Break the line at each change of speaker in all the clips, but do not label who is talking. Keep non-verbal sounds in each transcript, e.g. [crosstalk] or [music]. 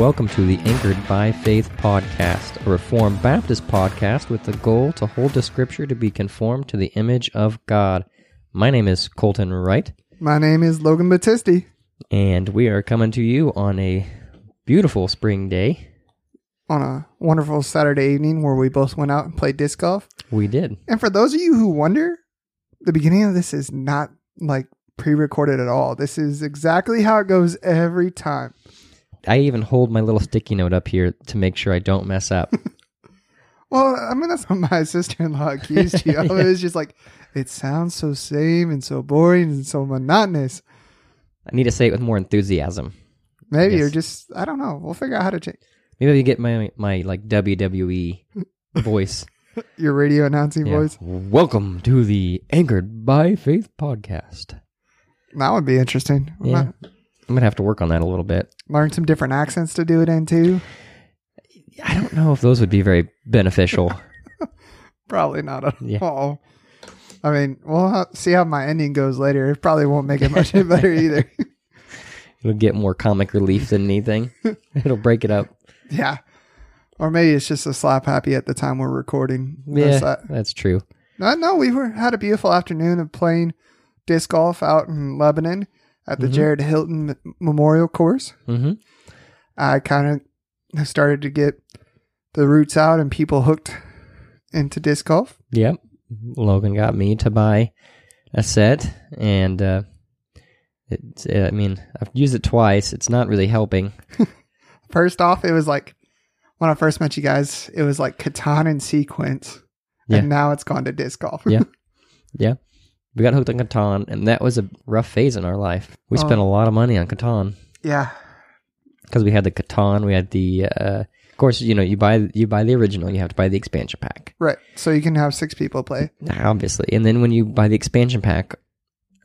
welcome to the Anchored by Faith podcast, a Reformed Baptist podcast with the goal to hold the scripture to be conformed to the image of God. My name is Colton Wright,
My name is Logan Battisti.
and we are coming to you on a beautiful spring day.
On a wonderful Saturday evening where we both went out and played disc golf.
We did.
And for those of you who wonder, the beginning of this is not like pre recorded at all. This is exactly how it goes every time.
I even hold my little sticky note up here to make sure I don't mess up. [laughs]
Well, I mean, that's what my [laughs] sister in law accused you of. [laughs] It was just like, it sounds so same and so boring and so monotonous.
I need to say it with more enthusiasm.
Maybe you're just, I don't know. We'll figure out how to change
Maybe I get my my like WWE voice.
your radio announcing
Yeah.
voice.
Welcome to the Anchored by Faith podcast.
That would be interesting.
Yeah. I'm gonna have to work on that a little bit.
Learn some different accents to do it in too.
I don't know if those would be very beneficial. [laughs]
Probably not at
Yeah.
all. I mean, we'll see how my ending goes later. It probably won't make it much [laughs] better either. [laughs]
It'll get more comic relief than anything. It'll break it up.
yeah. Or maybe it's just a slap happy at the time we're recording.
Yeah,
That's that.
that's true.
No, no, we were had a beautiful afternoon of playing disc golf out in Lebanon at the
Mhm.
Jared Hilton Memorial Course.
hmm
I kind of started to get the roots out and people hooked into disc golf.
Yep. Logan got me to buy a set, and uh, it's. I mean, I've used it twice. It's not really helping. [laughs]
First off, it was like when I first met you guys, it was like Catan and sequence.
Yeah.
And now it's gone to disc golf.
Yeah. [laughs] Yeah. We got hooked on Catan, and that was a rough phase in our life. We
Oh.
spent a lot of money on Catan
yeah.
because we had the Catan, we had the. Uh, of course, you know, you buy you buy the original, you have to buy the expansion pack.
Right. So you can have six people play.
obviously and then when you buy the expansion pack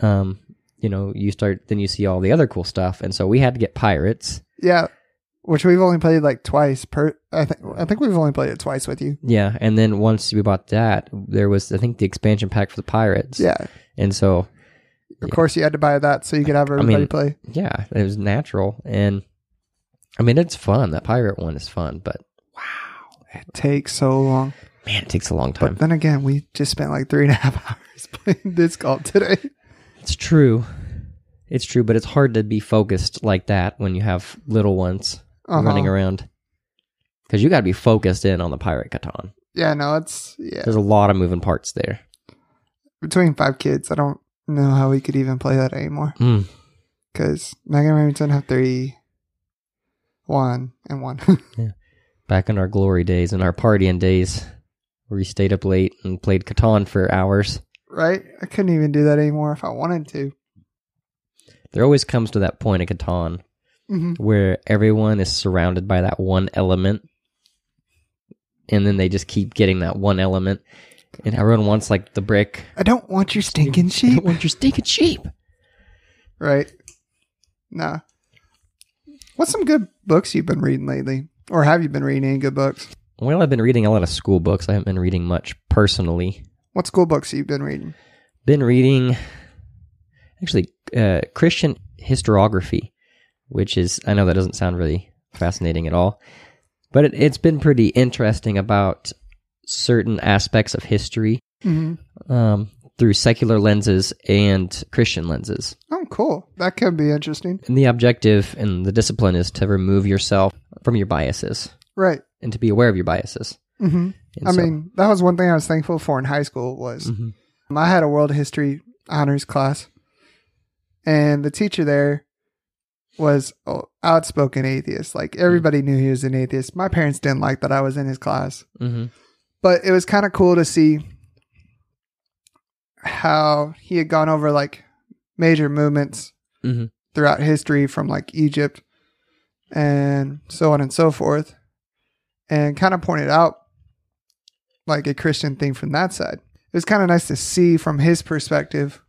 um you know you start then you see all the other cool stuff and so we had to get pirates
Yeah. Which we've only played like twice per I think I think we've only played it twice with you.
yeah and then once we bought that there was i think the expansion pack for the pirates
Yeah.
and so
Of course you had to buy that so you could have everybody
mean-
play.
yeah it was natural and i mean it's fun that pirate one is fun but wow,
It takes so long.
man it takes a long time
But then again, we just spent like three and a half [laughs] hours playing disc golf today.
it's true it's true but it's hard to be focused like that when you have little ones
Uh-huh.
running around because you got to be focused in on the pirate Catan.
Yeah, no, it's yeah.
There's a lot of moving parts there.
Between five kids, I don't know how we could even play that anymore.
Because Mm.
Because Megan Remington have three, one, and one. [laughs] yeah.
Back in our glory days and our partying days, where we stayed up late and played Catan for hours.
right? I couldn't even do that anymore if I wanted to.
There always comes to that point in Catan
hmm
where everyone is surrounded by that one element, and then they just keep getting that one element, and everyone wants like the brick.
I don't want your stinking sheep. [laughs]
I don't want your stinking sheep.
Right. Nah. What's some good books you've been reading lately? Or have you been reading any good books?
Well, I've been reading a lot of school books. I haven't been reading much personally.
What school books have you've been reading?
been reading actually uh, Christian historiography, which is I know that doesn't sound really fascinating at all, but it, it's been pretty interesting about certain aspects of history
hmm
um, through secular lenses and Christian lenses.
Oh, cool. That could be interesting.
And the objective and the discipline is to remove yourself from your biases
Right.
and to be aware of your biases.
hmm I
so-
mean, that was one thing I was thankful for in high school was
Mhm.
I had a world history honors class, and the teacher there was outspoken atheist. Like everybody knew he was an atheist. My parents didn't like that I was in his class,
Mhm.
but it was kind of cool to see how he had gone over like major movements
Mhm.
throughout history from like Egypt and so on and so forth, and kind of pointed out like a Christian thing from that side. It was kind of nice to see from his perspective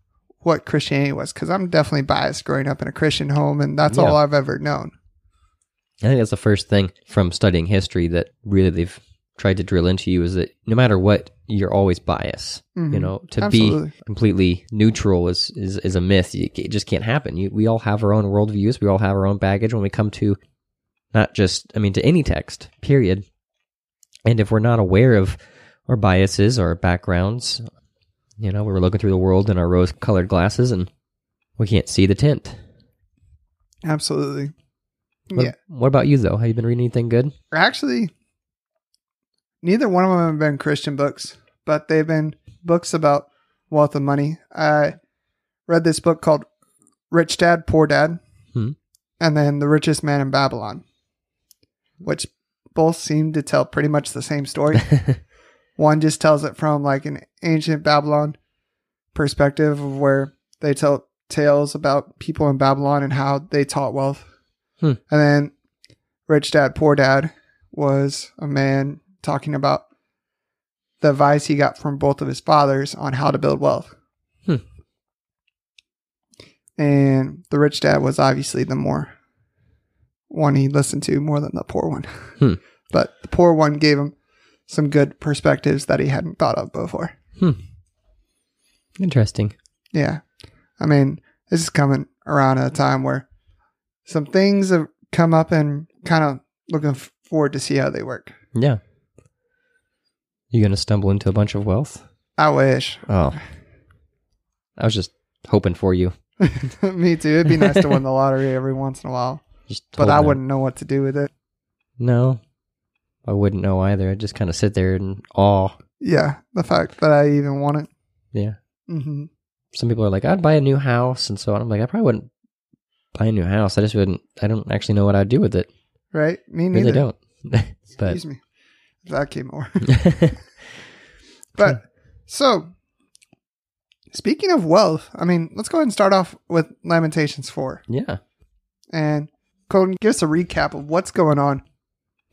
what Christianity was because I'm definitely biased growing up in a Christian home, and that's
Yeah.
all I've ever known.
I think that's the first thing from studying history that really they've tried to drill into you is that no matter what, you're always biased. You
Mhm.
know, to
Absolutely.
be completely neutral is, is, is a myth. It just can't happen. You, we all have our own worldviews. We all have our own baggage when we come to not just, I mean, to any text, period. And if we're not aware of our biases, our backgrounds, you know, we're looking through the world in our rose colored glasses and we can't see the tint.
Absolutely.
What,
yeah.
What about you, though? Have you been reading anything good?
Actually, neither one of them have been Christian books, but they've been books about wealth and money. I read this book called Rich Dad, Poor Dad,
Hmm.
and then The Richest Man in Babylon, which both seem to tell pretty much the same story. [laughs] One just tells it from like an ancient Babylon perspective of where they tell tales about people in Babylon and how they taught wealth.
Hmm.
And then Rich Dad Poor Dad was a man talking about the advice he got from both of his fathers on how to build wealth.
Hmm.
And the rich dad was obviously the more one he listened to more than the poor one.
Hmm. [laughs]
But the poor one gave him some good perspectives that he hadn't thought of before. Hmm.
Interesting.
Yeah. I mean, this is coming around at a time where some things have come up and kind of looking forward to see how they work.
Yeah. You gonna stumble into a bunch of wealth?
I wish. [laughs]
Oh. I was just hoping for you. [laughs]
Me too. It'd be nice to win the lottery every once in a while, [laughs]
Just
but I wouldn't know what to do with it.
No. I wouldn't know either. I'd just kind of sit there in awe.
Yeah, the fact that I even want it.
Yeah.
hmm
Some people are like, I'd buy a new house and so on. I'm like, I probably wouldn't buy a new house. I just wouldn't I don't actually know what I'd do with it.
Right? Me
Really
neither.
don't. [laughs] but
Excuse me. That came more. [laughs] But [laughs] so, speaking of wealth, I mean, let's go ahead and start off with Lamentations 4.
yeah.
And Colton, give us a recap of what's going on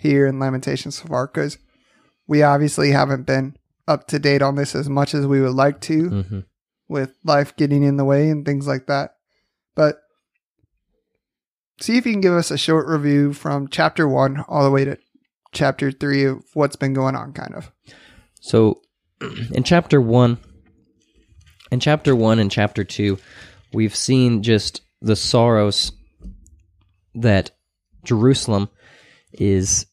here in Lamentations so far, because we obviously haven't been up to date on this as much as we would like to,
hmm
with life getting in the way and things like that. But see if you can give us a short review from chapter one all the way to chapter three of what's been going on, kind of.
So [clears throat] in chapter one, in chapter one and chapter two, we've seen just the sorrows that Jerusalem is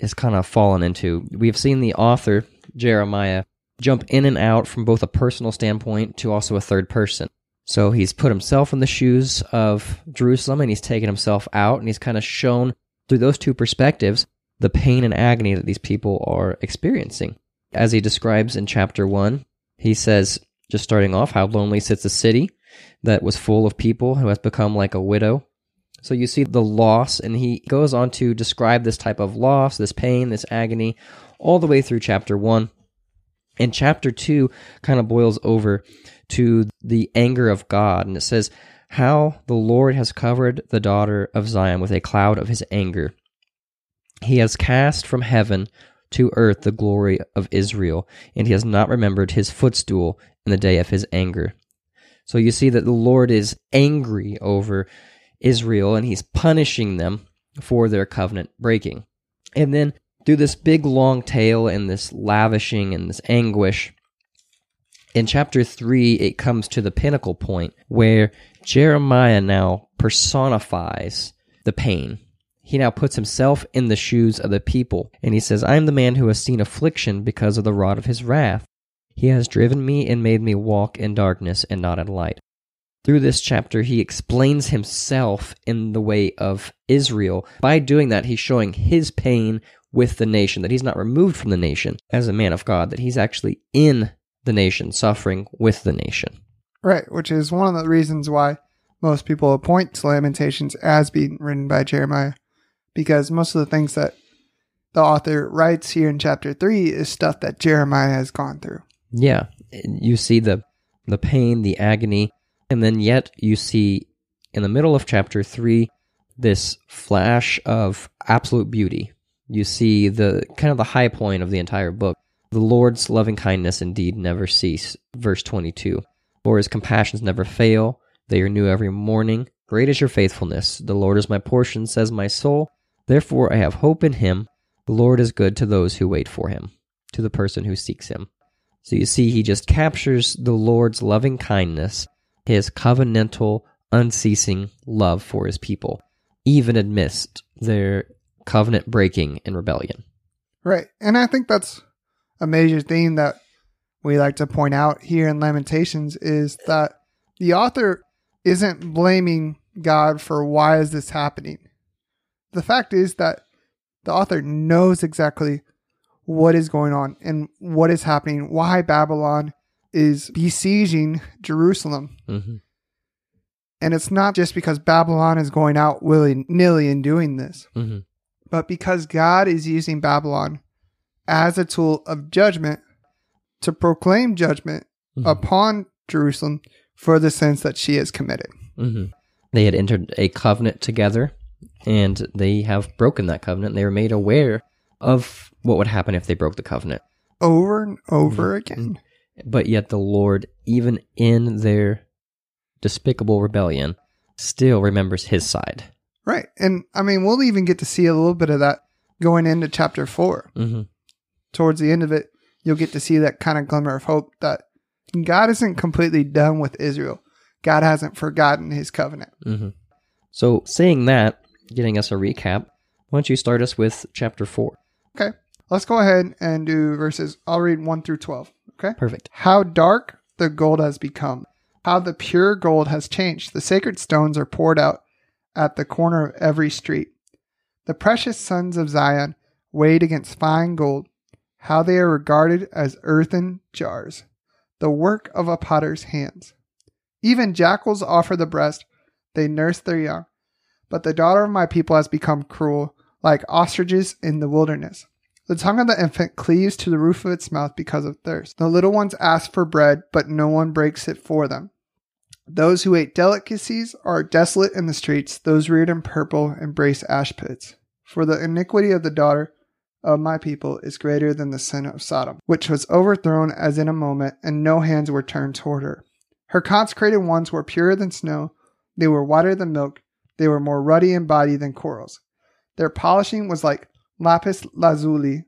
is kind of fallen into. We've seen the author Jeremiah jump in and out from both a personal standpoint to also a third person. So he's put himself in the shoes of Jerusalem and he's taken himself out and he's kind of shown through those two perspectives the pain and agony that these people are experiencing. As he describes in chapter 1, he says, just starting off, how lonely sits a city that was full of people who has become like a widow. So you see the loss, and he goes on to describe this type of loss, this pain, this agony, all the way through chapter 1. And chapter 2 kind of boils over to the anger of God, and it says, How the Lord has covered the daughter of Zion with a cloud of his anger. He has cast from heaven to earth the glory of Israel, and he has not remembered his footstool in the day of his anger. So you see that the Lord is angry over Israel, and he's punishing them for their covenant breaking. And then through this big long tale and this lavishing and this anguish, in chapter 3, it comes to the pinnacle point where Jeremiah now personifies the pain. He now puts himself in the shoes of the people, and he says, I am the man who has seen affliction because of the rod of his wrath. He has driven me and made me walk in darkness and not in light. Through this chapter, he explains himself in the way of Israel. By doing that, he's showing his pain with the nation, that he's not removed from the nation as a man of God, that he's actually in the nation, suffering with the nation.
Right, which is one of the reasons why most people appoint to Lamentations as being written by Jeremiah, because most of the things that the author writes here in chapter 3 is stuff that Jeremiah has gone through.
Yeah, you see the the pain, the agony, and then yet you see in the middle of chapter 3 this flash of absolute beauty. You see the kind of the high point of the entire book. The Lord's loving kindness indeed never cease. Verse 22. For his compassions never fail. They are new every morning. Great is your faithfulness. The Lord is my portion, says my soul. Therefore I have hope in him. The Lord is good to those who wait for him, to the person who seeks him. So you see, he just captures the Lord's loving kindness, his covenantal, unceasing love for his people, even amidst their covenant breaking and rebellion.
Right. And I think that's a major theme that we like to point out here in Lamentations is that the author isn't blaming God for why is this happening. The fact is that the author knows exactly what is going on and what is happening, why Babylon is besieging Jerusalem.
Mm-hmm.
And it's not just because Babylon is going out willy nilly and doing this,
Mm-hmm.
but because God is using Babylon as a tool of judgment to proclaim judgment
Mm-hmm.
upon Jerusalem for the sins that she has committed.
hmm They had entered a covenant together, and they have broken that covenant. They were made aware of what would happen if they broke the covenant.
Over and over
Mhm.
again.
But yet, the Lord, even in their despicable rebellion, still remembers his side.
Right. And I mean, we'll even get to see a little bit of that going into chapter four.
Mm-hmm.
Towards the end of it, you'll get to see that kind of glimmer of hope that God isn't completely done with Israel. God hasn't forgotten his covenant.
Mm-hmm. So, saying that, getting us a recap, why don't you start us with chapter 4?
Okay. Let's go ahead and do verses. I'll read 1 through 12. Okay.
Perfect.
How dark the gold has become, how the pure gold has changed. The sacred stones are poured out at the corner of every street. The precious sons of Zion weighed against fine gold, how they are regarded as earthen jars, the work of a potter's hands. Even jackals offer the breast, they nurse their young. But the daughter of my people has become cruel, like ostriches in the wilderness. The tongue of the infant cleaves to the roof of its mouth because of thirst. The little ones ask for bread, but no one breaks it for them. Those who ate delicacies are desolate in the streets. Those reared in purple embrace ash pits. For the iniquity of the daughter of my people is greater than the sin of Sodom, which was overthrown as in a moment, and no hands were turned toward her. Her consecrated ones were purer than snow. They were whiter than milk. They were more ruddy in body than corals. Their polishing was like lapis lazuli.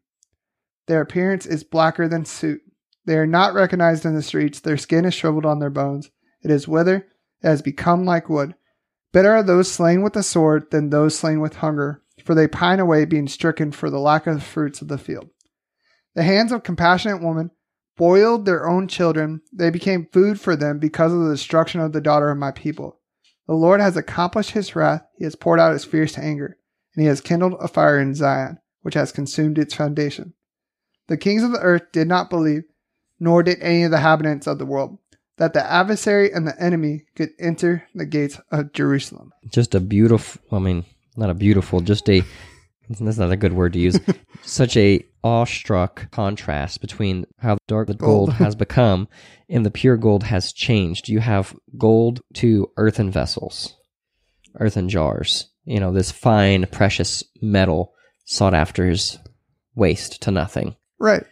Their appearance is blacker than soot. They are not recognized in the streets. Their skin is shriveled on their bones. It is withered. It has become like wood. Better are those slain with the sword than those slain with hunger, for they pine away, being stricken for the lack of the fruits of the field. The hands of compassionate women boiled their own children. They became food for them because of the destruction of the daughter of my people. The Lord has accomplished his wrath. He has poured out his fierce anger, and he has kindled a fire in Zion, which has consumed its foundation. The kings of the earth did not believe, nor did any of the inhabitants of the world, that the adversary and the enemy could enter the gates of Jerusalem.
Just a beautiful, I mean, not a beautiful, just a, that's not a good word to use, [laughs] such a awestruck contrast between how dark the gold
Gold.
has become and the pure gold has changed. You have gold to earthen vessels, earthen jars, you know, this fine, precious metal sought after is waste to nothing.
Right.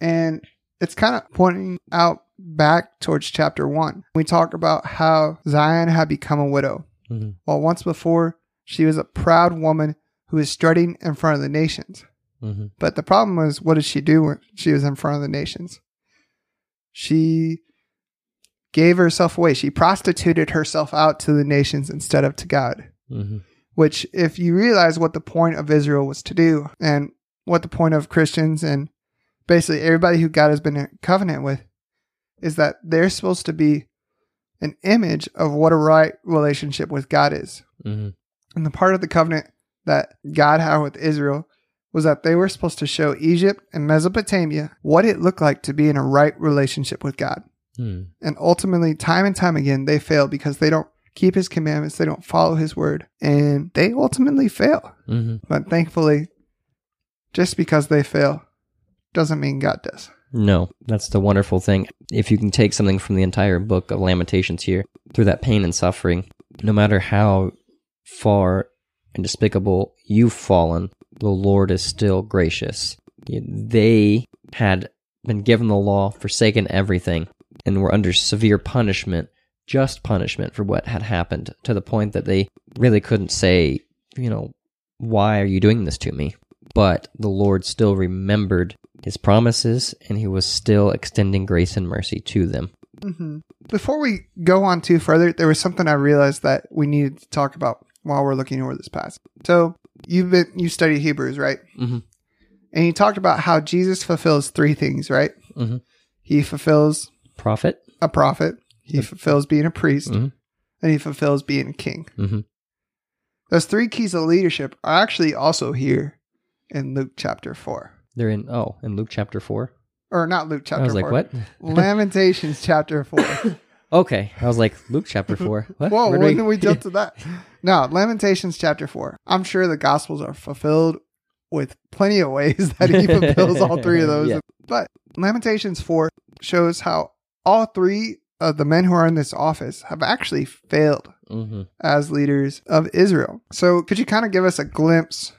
And it's kind of pointing out back towards chapter one. We talk about how Zion had become a widow.
Mhm.
While once before, she was a proud woman who was strutting in front of the nations.
Mm-hmm.
But the problem was, what did she do when she was in front of the nations? She gave herself away. She prostituted herself out to the nations instead of to God.
Mm-hmm.
Which, if you realize what the point of Israel was to do and what the point of Christians and basically everybody who God has been in covenant with is that they're supposed to be an image of what a right relationship with God is.
Mm-hmm.
And the part of the covenant that God had with Israel was that they were supposed to show Egypt and Mesopotamia what it looked like to be in a right relationship with God.
Mm.
And ultimately, time and time again, they fail because they don't keep his commandments, they don't follow his word, and they ultimately fail.
Mm-hmm.
But thankfully, just because they fail doesn't mean God does.
No, that's the wonderful thing. If you can take something from the entire book of Lamentations here, through that pain and suffering, no matter how far and despicable you've fallen, the Lord is still gracious. They had been given the law, forsaken everything, and were under severe punishment, just punishment for what had happened, to the point that they really couldn't say, you know, why are you doing this to me? But the Lord still remembered his promises and he was still extending grace and mercy to them.
hmm Before we go on too further, there was something I realized that we needed to talk about while we're looking over this passage. So you've been you studied Hebrews, right?
Mhm.
And you talked about how Jesus fulfills three things, right?
Mhm.
He fulfills
Prophet.
a prophet, he fulfills being a priest,
Mhm.
and he fulfills being a king.
hmm
Those three keys of leadership are actually also here in Luke chapter four,
They're in oh in Luke chapter four.
or not Luke chapter
I was like,
four.
what? [laughs]
Lamentations chapter four. [laughs]
Okay, I was like Luke chapter four. [laughs] What?
Whoa,
Where
when did we jump to that? No, Lamentations chapter four. I'm sure the Gospels are fulfilled with plenty of ways that he fulfills all three of those.
Yeah.
But Lamentations four shows how all three of the men who are in this office have actually failed
hmm
as leaders of Israel. So, could you kind of give us a glimpse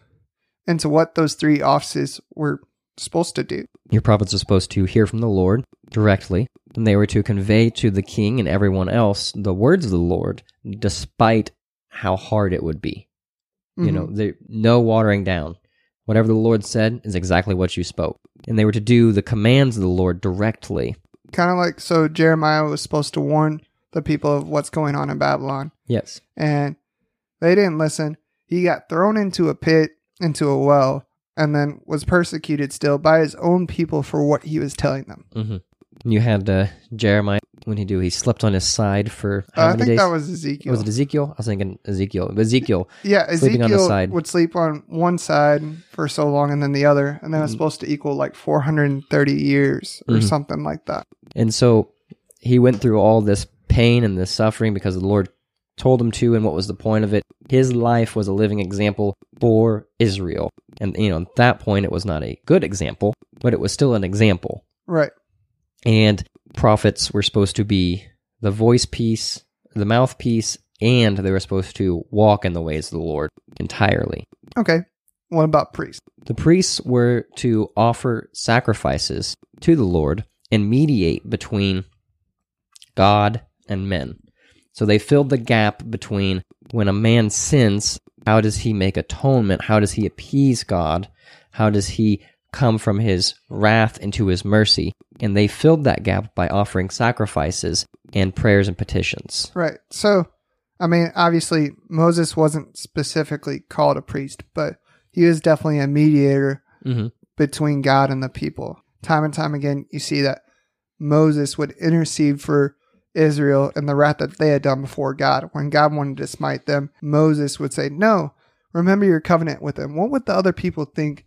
into what those three offices were supposed to do?
Your prophets are supposed to hear from the Lord directly, and they were to convey to the king and everyone else the words of the Lord, despite how hard it would be. You know,
Mhm.
there no watering down. Whatever the Lord said is exactly what you spoke. And they were to do the commands of the Lord directly.
Kind of like so Jeremiah was supposed to warn the people of what's going on in Babylon.
Yes.
and they didn't listen. He got thrown into a pit, into a well, and then was persecuted still by his own people for what he was telling them.
hmm You had uh, Jeremiah when he do he slept on his side for how
Uh, I think
days?
that was Ezekiel.
was it Ezekiel? I was thinking Ezekiel. Ezekiel. [laughs]
yeah,
sleeping on the
Ezekiel would sleep on one side for so long and then the other, and then it was
Mm.
supposed to equal like 430 years or
Mhm.
something like that.
And so he went through all this pain and this suffering because the Lord told him to, and what was the point of it? His life was a living example for Israel. And, you know, at that point, it was not a good example, but it was still an example.
Right.
And prophets were supposed to be the voice piece, the mouthpiece, and they were supposed to walk in the ways of the Lord entirely.
Okay. What about priests?
The priests were to offer sacrifices to the Lord and mediate between God and men. So they filled the gap between when a man sins, how does he make atonement? How does he appease God? How does he come from his wrath into his mercy? And they filled that gap by offering sacrifices and prayers and petitions.
Right. So, I mean, obviously, Moses wasn't specifically called a priest, but he was definitely a mediator
hmm
between God and the people. Time and time again, you see that Moses would intercede for Israel and the wrath that they had done before God. When God wanted to smite them, Moses would say, No, remember your covenant with them. What would the other people think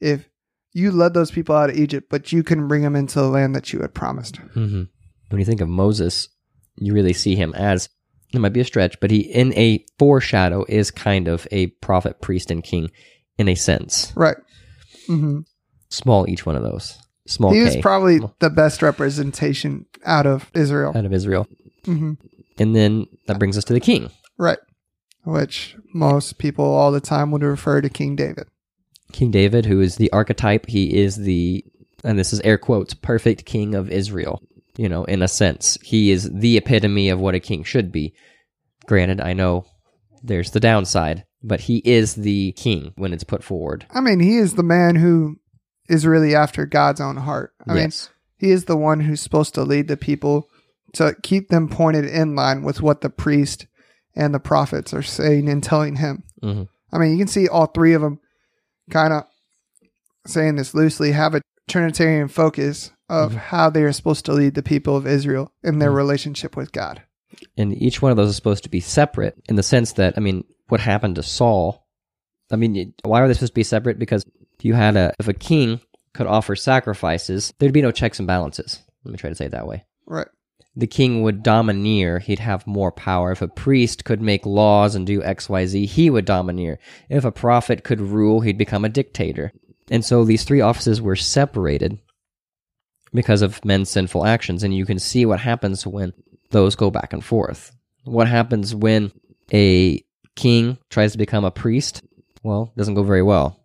if you led those people out of Egypt, but you couldn't bring them into the land that you had promised?
hmm When you think of Moses, you really see him as it might be a stretch, but he in a foreshadow is kind of a prophet, priest, and king in a sense.
Right. hmm
Small each one of those. Small
He was
K
probably the best representation out of Israel.
out of Israel.
hmm
And then that brings us to the king.
Right. Which most people all the time would refer to King David.
King David, who is the archetype, he is the and this is air quotes, perfect king of Israel. You know, in a sense. He is the epitome of what a king should be. Granted, I know there's the downside, but he is the king when it's put forward.
I mean, he is the man who is really after God's own heart. I mean, he is the one who's supposed to lead the people to keep them pointed in line with what the priest and the prophets are saying and telling him.
hmm
I mean, you can see all three of them kind of saying this loosely have a Trinitarian focus of
Mhm.
how they are supposed to lead the people of Israel in their
Mhm.
relationship with God.
and each one of those is supposed to be separate in the sense that I mean, what happened to Saul? I mean, why are they supposed to be separate? Because if you had a if a king could offer sacrifices, there'd be no checks and balances. Let me try to say it that way.
Right.
The king would domineer; he'd have more power. If a priest could make laws and do X, Y, Z, he would domineer. If a prophet could rule, he'd become a dictator. And so these three offices were separated because of men's sinful actions, and you can see what happens when those go back and forth. What happens when a king tries to become a priest? Well, it doesn't go very well.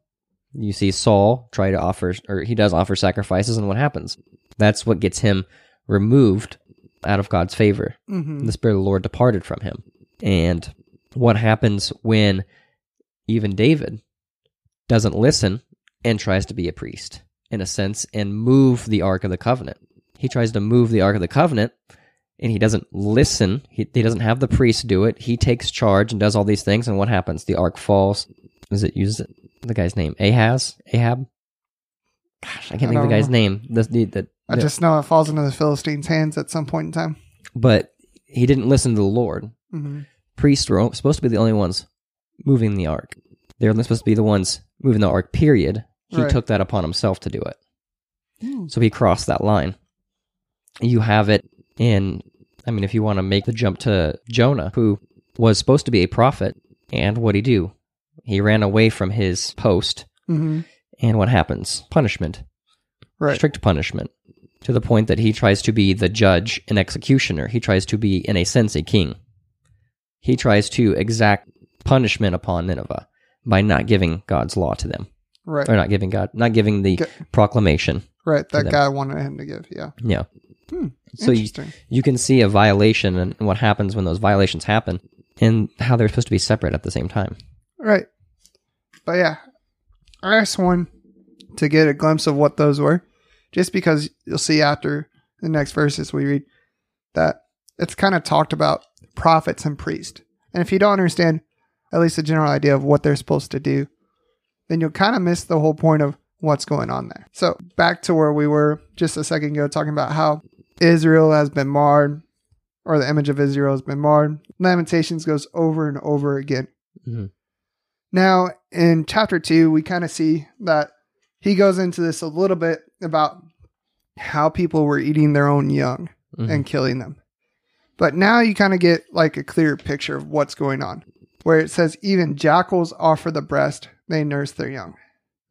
You see Saul try to offer, or he does offer sacrifices, and what happens? That's what gets him removed out of God's favor.
hmm
The Spirit of the Lord departed from him. And what happens when even David doesn't listen and tries to be a priest, in a sense, and move the Ark of the Covenant? He tries to move the Ark of the Covenant and he doesn't listen. He, he doesn't have the priest do it. He takes charge and does all these things. And what happens? The ark falls is it use the guy's name? Ahaz? Ahab? Gosh, I can't
I
think of the guy's
know.
name. The, the, the,
I just know it falls into the Philistines' hands at some point in time.
but he didn't listen to the Lord.
hmm
Priests were supposed to be the only ones moving the ark. They're only supposed to be the ones moving the ark, period. He
Right.
took that upon himself to do it.
Hmm.
So he crossed that line. You have it in, I mean, if you want to make the jump to Jonah, who was supposed to be a prophet, and what would he do? He ran away from his post,
hmm
and what happens? Punishment.
Right.
Strict punishment. To the point that he tries to be the judge and executioner. He tries to be, in a sense, a king. He tries to exact punishment upon Nineveh by not giving God's law to them.
Right.
Or not giving God, not giving the
G-
proclamation.
Right. That guy wanted him to give. Yeah.
Yeah.
Hmm.
So you,
Interesting.
you can see a violation and what happens when those violations happen and how they're supposed to be separate at the same time.
Right. But yeah, I asked one to get a glimpse of what those were, just because you'll see after the next verses we read that it's kind of talked about prophets and priests. And if you don't understand at least a general idea of what they're supposed to do, then you'll kind of miss the whole point of what's going on there. So back to where we were just a second ago, talking about how Israel has been marred, or the image of Israel has been marred. Lamentations goes over and over again.
Mhm.
Now, in chapter two, we kind of see that he goes into this a little bit about how people were eating their own young
Mhm.
and killing them. But now you kind of get like a clear picture of what's going on, where it says, Even jackals offer the breast, they nurse their young.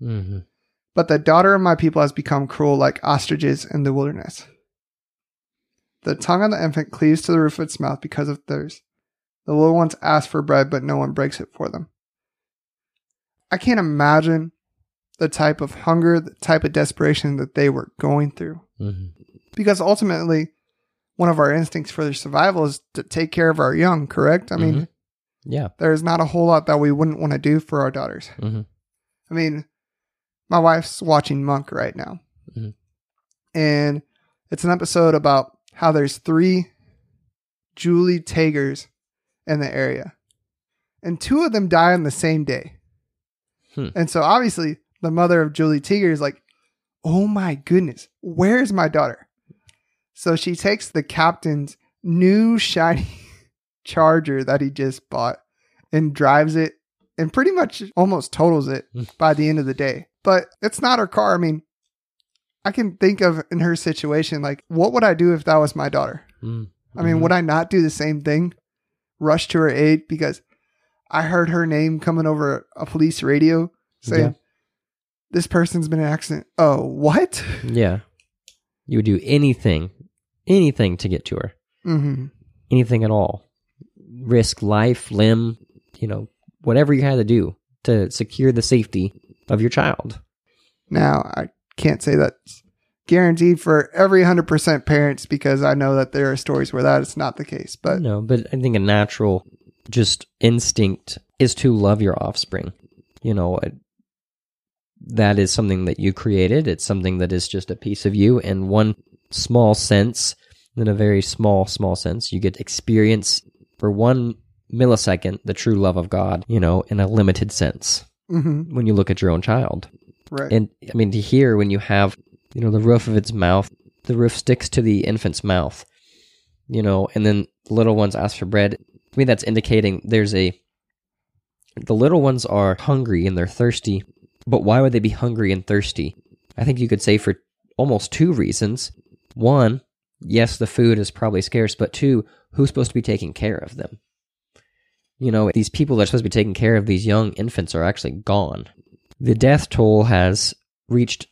Mhm.
But the daughter of my people has become cruel like ostriches in the wilderness. The tongue of the infant cleaves to the roof of its mouth because of thirst. The little ones ask for bread, but no one breaks it for them. I can't imagine the type of hunger, the type of desperation that they were going through.
Mhm.
Because ultimately, one of our instincts for their survival is to take care of our young, correct? I mean,
Mhm. Yeah.
there's not a whole lot that we wouldn't want to do for our daughters.
Mhm.
I mean, my wife's watching Monk right now.
Mhm.
And it's an episode about how there's three Julie Teegers in the area. And two of them die on the same day.
Hmm.
And so obviously the mother of Julie Teeger is like, oh my goodness, where's my daughter? So she takes the captain's new shiny [laughs] charger that he just bought and drives it and pretty much almost totals it by the end of the day. But it's not her car. I mean, I can think of in her situation, like, what would I do if that was my daughter?
Mm.
I mean, would I not do the same thing? Rush to her aid because I heard her name coming over a police radio saying. This person's been an accident. Oh, what?
Yeah. You would do anything, anything to get to her.
hmm
Anything at all. Risk life, limb, you know, whatever you had to do to secure the safety of your child.
Now, I can't say that's guaranteed for every 100% parents because I know that there are stories where that is not the case. But
no, but I think a natural just instinct is to love your offspring. You know, that is something that you created. It's something that is just a piece of you in one small sense, in a very small, small sense. You get experience for one millisecond the true love of God, you know, in a limited sense
Mhm,
when you look at your own child.
right.
And I mean, to hear when you have, you know, the roof of its mouth, the roof sticks to the infant's mouth, you know, and then the little ones ask for bread. To me, that's indicating there's a. The little ones are hungry and they're thirsty, but why would they be hungry and thirsty? I think you could say for almost two reasons. One, yes, the food is probably scarce, but two, who's supposed to be taking care of them? You know, these people that are supposed to be taking care of these young infants are actually gone the death toll has reached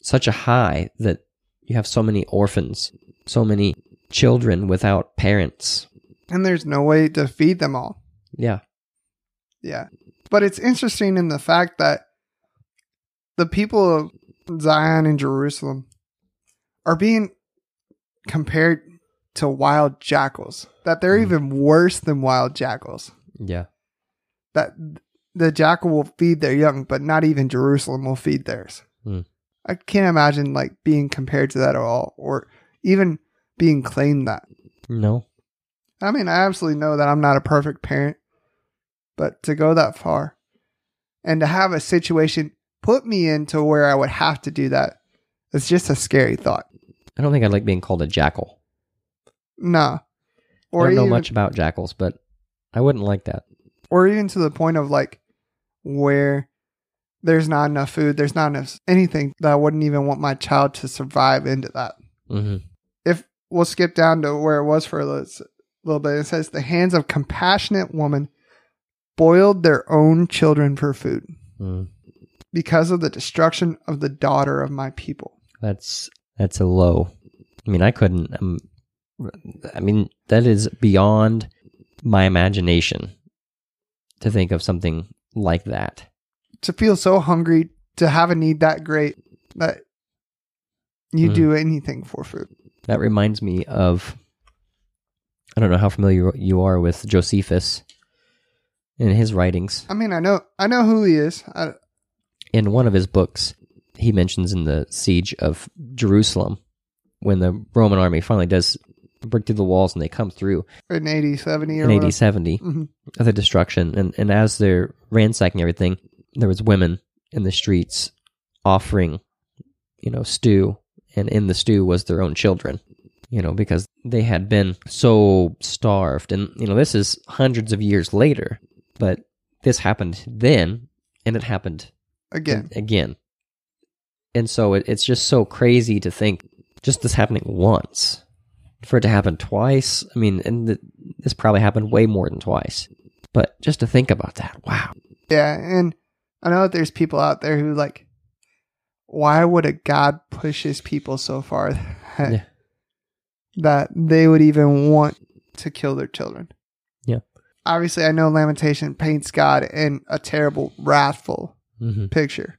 such a high that you have so many orphans, so many children without parents.
and there's no way to feed them all.
Yeah.
Yeah. But it's interesting in the fact that the people of Zion and Jerusalem are being compared to wild jackals, that they're
Mhm.
even worse than wild jackals.
Yeah.
That the jackal will feed their young, but not even Jerusalem will feed theirs.
Hmm.
I can't imagine like being compared to that at all, or even being claimed that.
No.
I mean, I absolutely know that I'm not a perfect parent, but to go that far. And to have a situation put me into where I would have to do that, it's just a scary thought.
I don't think I'd like being called a jackal.
Nah.
I don't know
even,
much about jackals, but I wouldn't like that.
or even to the point of like where there's not enough food, there's not enough anything that I wouldn't even want my child to survive into that.
hmm
If we'll skip down to where it was for a little, little bit, it says the hands of compassionate woman boiled their own children for food
Mm.
Because of the destruction of the daughter of my people.
That's that's a low. I mean, I couldn't. Um, I mean, that is beyond my imagination to think of something like that.
To feel so hungry, to have a need that great that you
Mm.
do anything for food.
That reminds me of. I don't know how familiar you are with Josephus in his writings.
I mean, I know, I know who he is. I,
in one of his books, he mentions in the siege of Jerusalem, when the Roman army finally does break through the walls and they come through
in 80, 70 or
in
whatever.
70
Mhm.
of the destruction. And, and as they're ransacking everything, there was women in the streets offering, you know, stew. And in the stew was their own children, you know, because they had been so starved. And, you know, this is hundreds of years later, but this happened then and it happened
Again,
again. And so it, it's just so crazy to think just this happening once for it to happen twice. I mean, and the, this probably happened way more than twice. But just to think about that, wow.
yeah, and I know that there's people out there who like, why would a God push his people so far [laughs] that,
Yeah.
that they would even want to kill their children?
Yeah.
Obviously, I know Lamentation paints God in a terrible, wrathful
hmm
picture,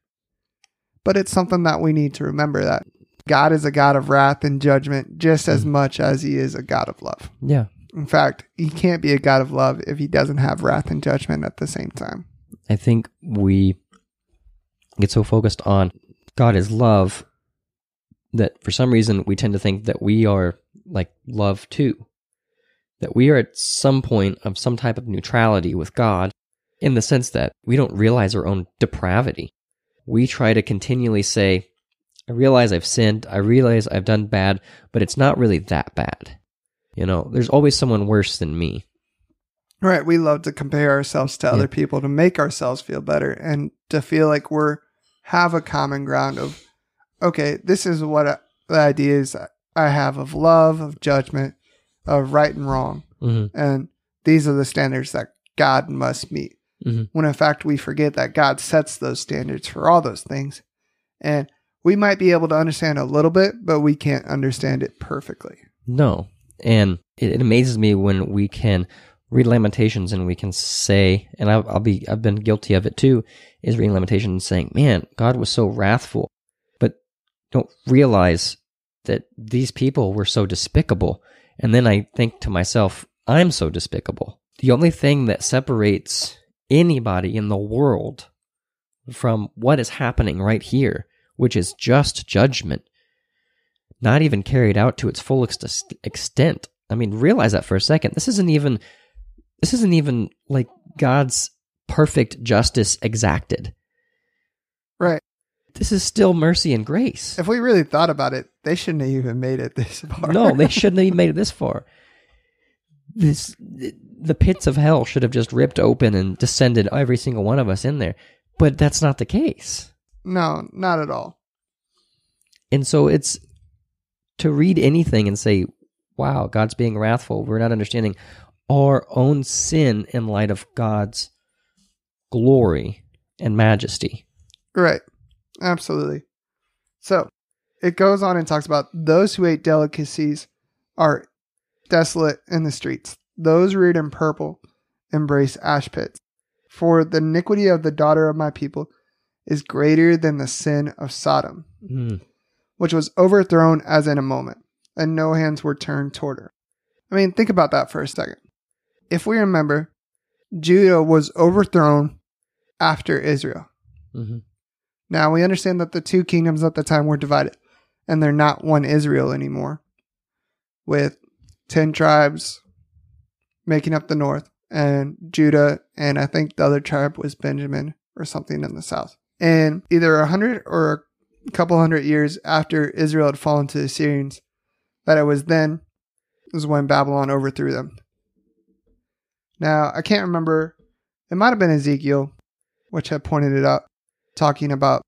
but it's something that we need to remember that God is a God of wrath and judgment just as
Mhm.
much as he is a God of love.
Yeah.
In fact, he can't be a God of love if he doesn't have wrath and judgment at the same time.
I think we get so focused on God is love that for some reason we tend to think that we are like love too. That we are at some point of some type of neutrality with God in the sense that we don't realize our own depravity. We try to continually say, I realize I've sinned, I realize I've done bad, but it's not really that bad. You know, there's always someone worse than me.
Right. We love to compare ourselves to
Yeah.
other people to make ourselves feel better and to feel like we're have a common ground of, okay, this is what I, the ideas I have of love, of judgment, of right and wrong.
Mm-hmm.
And these are the standards that God must meet.
Mhm.
When in fact, we forget that God sets those standards for all those things. And we might be able to understand a little bit, but we can't understand it perfectly.
No. And it, it amazes me when we can read Lamentations and we can say, and I'll, I'll be, I've been guilty of it too, is reading Lamentations and saying, man, God was so wrathful, but don't realize that these people were so despicable. And then I think to myself, I'm so despicable. The only thing that separates anybody in the world from what is happening right here, which is just judgment, not even carried out to its full ex- extent. I mean, realize that for a second. This isn't even this isn't even like God's perfect justice exacted.
Right.
This is still mercy and grace.
If we really thought about it, they shouldn't have even made it this far.
No, they [laughs] shouldn't have even made it this far. This the pits of hell should have just ripped open and descended every single one of us in there. But that's not the case.
no, not at all.
And so it's to read anything and say, wow, God's being wrathful. We're not understanding our own sin in light of God's glory and majesty.
Right. Absolutely. So it goes on and talks about those who ate delicacies are desolate in the streets. Those reared in purple embrace ash pits. For the iniquity of the daughter of my people is greater than the sin of Sodom,
Mm.
which was overthrown as in a moment, and no hands were turned toward her. I mean, think about that for a second. If we remember, Judah was overthrown after Israel.
hmm
Now we understand that the two kingdoms at the time were divided, and they're not one Israel anymore, with 10 tribes making up the north, and Judah, and I think the other tribe was Benjamin or something in the south. And either a hundred or a couple hundred years after Israel had fallen to the Syrians, that it was then was when Babylon overthrew them. Now, I can't remember, it might have been Ezekiel, which had pointed it out, talking about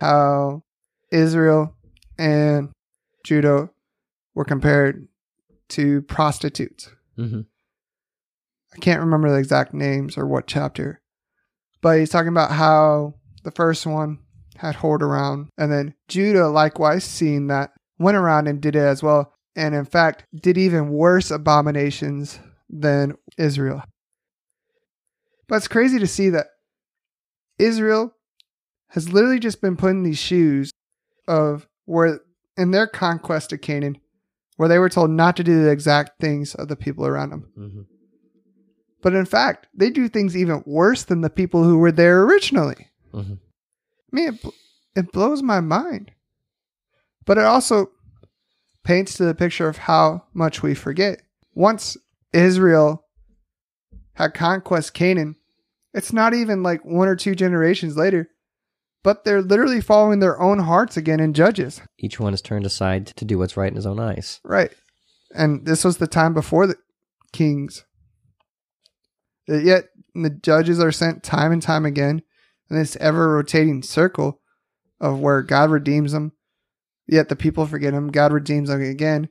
how Israel and Judah were compared to prostitutes.
hmm
I can't remember the exact names or what chapter, but he's talking about how the first one had whored around, and then Judah, likewise, seeing that, went around and did it as well, and in fact, did even worse abominations than Israel. But it's crazy to see that Israel has literally just been put in these shoes of where in their conquest of Canaan, where they were told not to do the exact things of the people around them.
hmm
But in fact, they do things even worse than the people who were there originally.
hmm
I mean, it, bl- it blows my mind. But it also paints to the picture of how much we forget. Once Israel had conquest Canaan, it's not even like one or two generations later, but they're literally following their own hearts again in Judges.
Each one is turned aside to do what's right in his own eyes.
Right. And this was the time before the kings. Yet the judges are sent time and time again in this ever rotating circle of where God redeems them. Yet the people forget him. God redeems them again.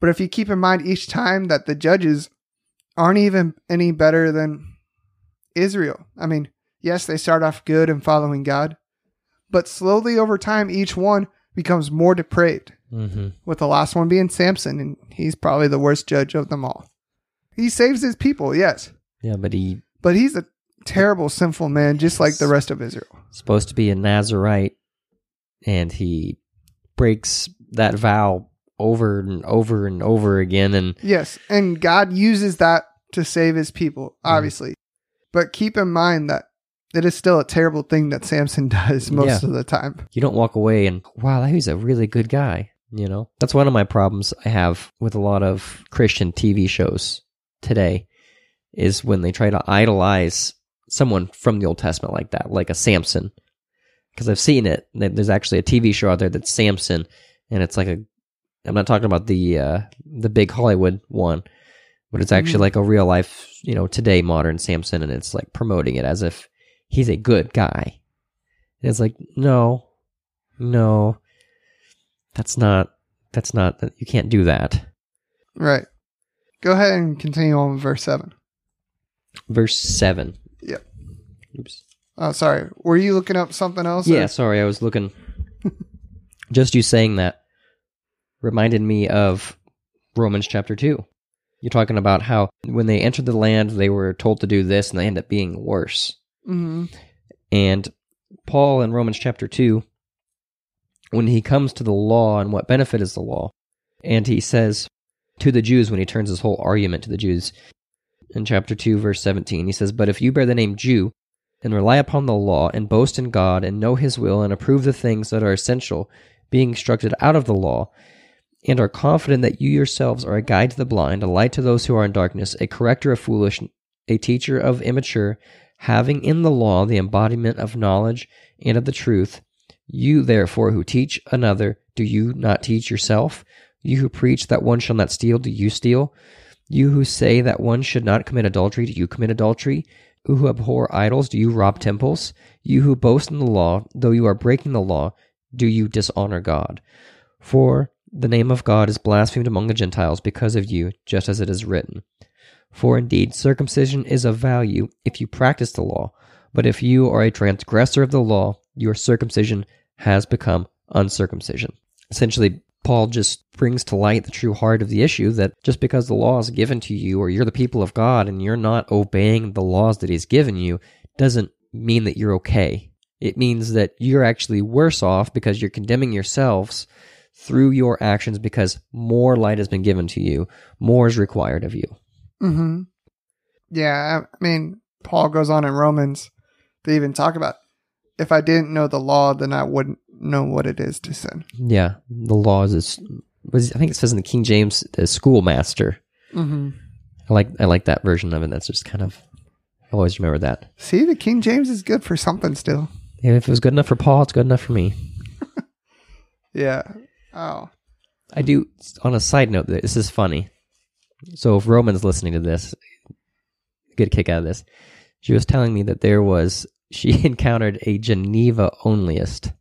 But if you keep in mind each time that the judges aren't even any better than Israel. I mean, yes, they start off good and following God, but slowly over time, each one becomes more depraved
hmm
with the last one being Samson, and he's probably the worst judge of them all. He saves his people, yes,
Yeah, but he
but he's a terrible, sinful man, just like the rest of Israel.
supposed to be a Nazarite, and he breaks that vow over and over and over again. And
Yes, and God uses that to save his people, obviously. But keep in mind that it is still a terrible thing that Samson [laughs] does most
Yeah.
of the time.
you don't walk away and wow, he's a really good guy. You know, that's one of my problems I have with a lot of Christian TV shows today is when they try to idolize someone from the Old Testament like that, like a Samson. Because I've seen it. There's actually a TV show out there that's Samson, and it's like a. I'm not talking about the uh, the big Hollywood one, but it's actually
Mhm.
like a real life, you know, today modern Samson, and it's like promoting it as if he's a good guy. And it's like, no, no, that's not, that's not, you can't do that.
Right. Go ahead and continue on with verse 7.
Verse 7.
Yep.
Oops.
Oh, sorry. Were you looking up something else?
Yeah,
or-
sorry, I was looking. [laughs] Just you saying that reminded me of Romans chapter 2. You're talking about how when they entered the land, they were told to do this and they end up being worse.
Mhm.
And Paul in Romans chapter 2, when he comes to the law and what benefit is the law, and he says to the Jews when he turns his whole argument to the Jews in chapter 2, verse 17, he says, But if you bear the name Jew and rely upon the law and boast in God and know his will and approve the things that are essential, being instructed out of the law, and are confident that you yourselves are a guide to the blind, a light to those who are in darkness, a corrector of foolish, a teacher of immature, having in the law the embodiment of knowledge and of the truth, you therefore who teach another, do you not teach yourself? You who preach that one shall not steal, do you steal? You who say that one should not commit adultery, do you commit adultery? You who abhor idols, do you rob temples? You who boast in the law, though you are breaking the law, do you dishonor God? For the name of God is blasphemed among the Gentiles because of you, just as it is written. For indeed, circumcision is of value if you practice the law, but if you are a transgressor of the law, your circumcision has become uncircumcision. Essentially, Paul just brings to light the true heart of the issue that just because the law is given to you or you're the people of God and you're not obeying the laws that He's given you doesn't mean that you're okay. It means that you're actually worse off because you're condemning yourselves through your actions because more light has been given to you, more is required of you.
Mm-hmm. Yeah, I mean, Paul goes on in Romans to even talk about if I didn't know the law, then I wouldn't know what it is to sin.
Yeah, the law is, was- I think it says in the King James, the schoolmaster.
Mm-hmm.
I like I like that version of it. That's just kind of I Always remember that.
See, the King James is good for something still.
If it was good enough for Paul, it's good enough for me. [laughs]
Yeah. Oh.
I do. On a side note, this is funny. So if Roman's listening to this, get a kick out of this. She was telling me that there was [laughs] she encountered a Geneva onlyist.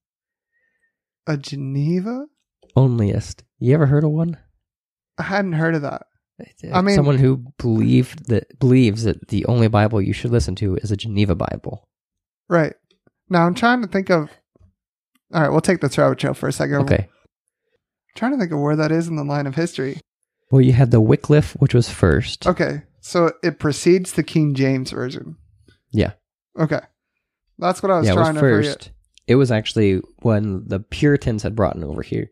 A Geneva?
Onlyist. You ever heard of one?
I hadn't heard of that. Uh, I mean-
someone who believed that believes that the only Bible you should listen to is a Geneva Bible.
Right. Now I'm trying to think of. All right, we'll take the rabbit trail for a second.
Okay.
trying to think of where that is in the line of history.
Well, you had the Wycliffe, which was first.
Okay, so it precedes the King James version.
Yeah.
Okay, that's what I was
yeah, it was
trying to
first.
forget.
It was actually when the Puritans had brought it over here.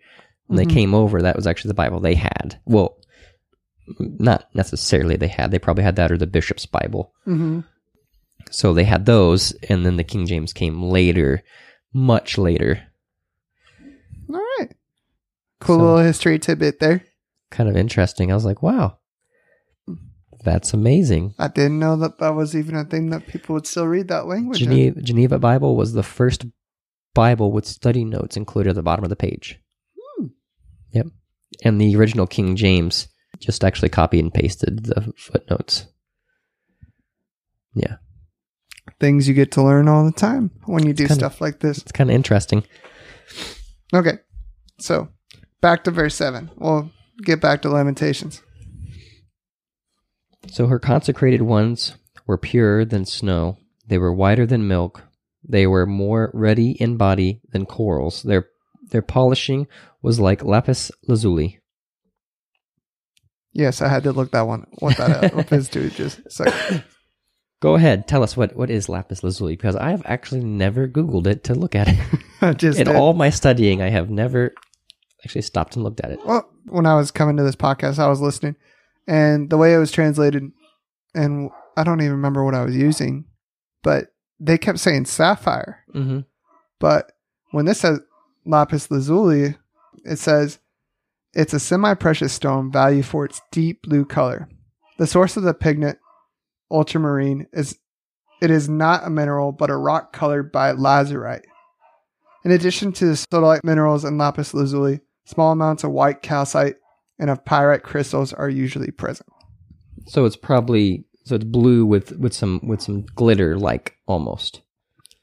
When they
Mhm.
came over, that was actually the Bible they had. Well, not necessarily they had. They probably had that or the bishop's Bible.
hmm
So they had those, and then the King James came later, much later.
All right, cool
So-
little history tidbit there.
Kind of interesting. I was like, wow, that's amazing.
I didn't know that that was even a thing that people would still read that language.
Geneva, Geneva Bible was the first Bible with study notes included at the bottom of the page.
Hmm.
Yep. And the original King James just actually copied and pasted the footnotes. Yeah.
Things you get to learn all the time when you do
kinda-
stuff like this.
It's kind of interesting.
Okay, so back to verse seven. We'll get back to Lamentations.
So her consecrated ones were purer than snow. They were whiter than milk. They were more ruddy in body than corals. Their their polishing was like lapis lazuli.
Yes, I had to look that one. What that up is to just a second. [coughs]
Go ahead, tell us what, what is lapis lazuli because I have actually never Googled it to look at it. [laughs]
Just
In
did.
all my studying, I have never actually stopped and looked at it.
well, when I was coming to this podcast, I was listening, and the way it was translated, and I don't even remember what I was using, but they kept saying sapphire.
Mm-hmm.
But when this says lapis lazuli, it says it's a semi-precious stone valued for its deep blue color. The source of the pigment ultramarine is it is not a mineral but a rock colored by lazurite. In addition to the sodalite minerals and lapis lazuli, small amounts of white calcite and of pyrite crystals are usually present.
So it's probably so it's blue with with some with some glitter like almost.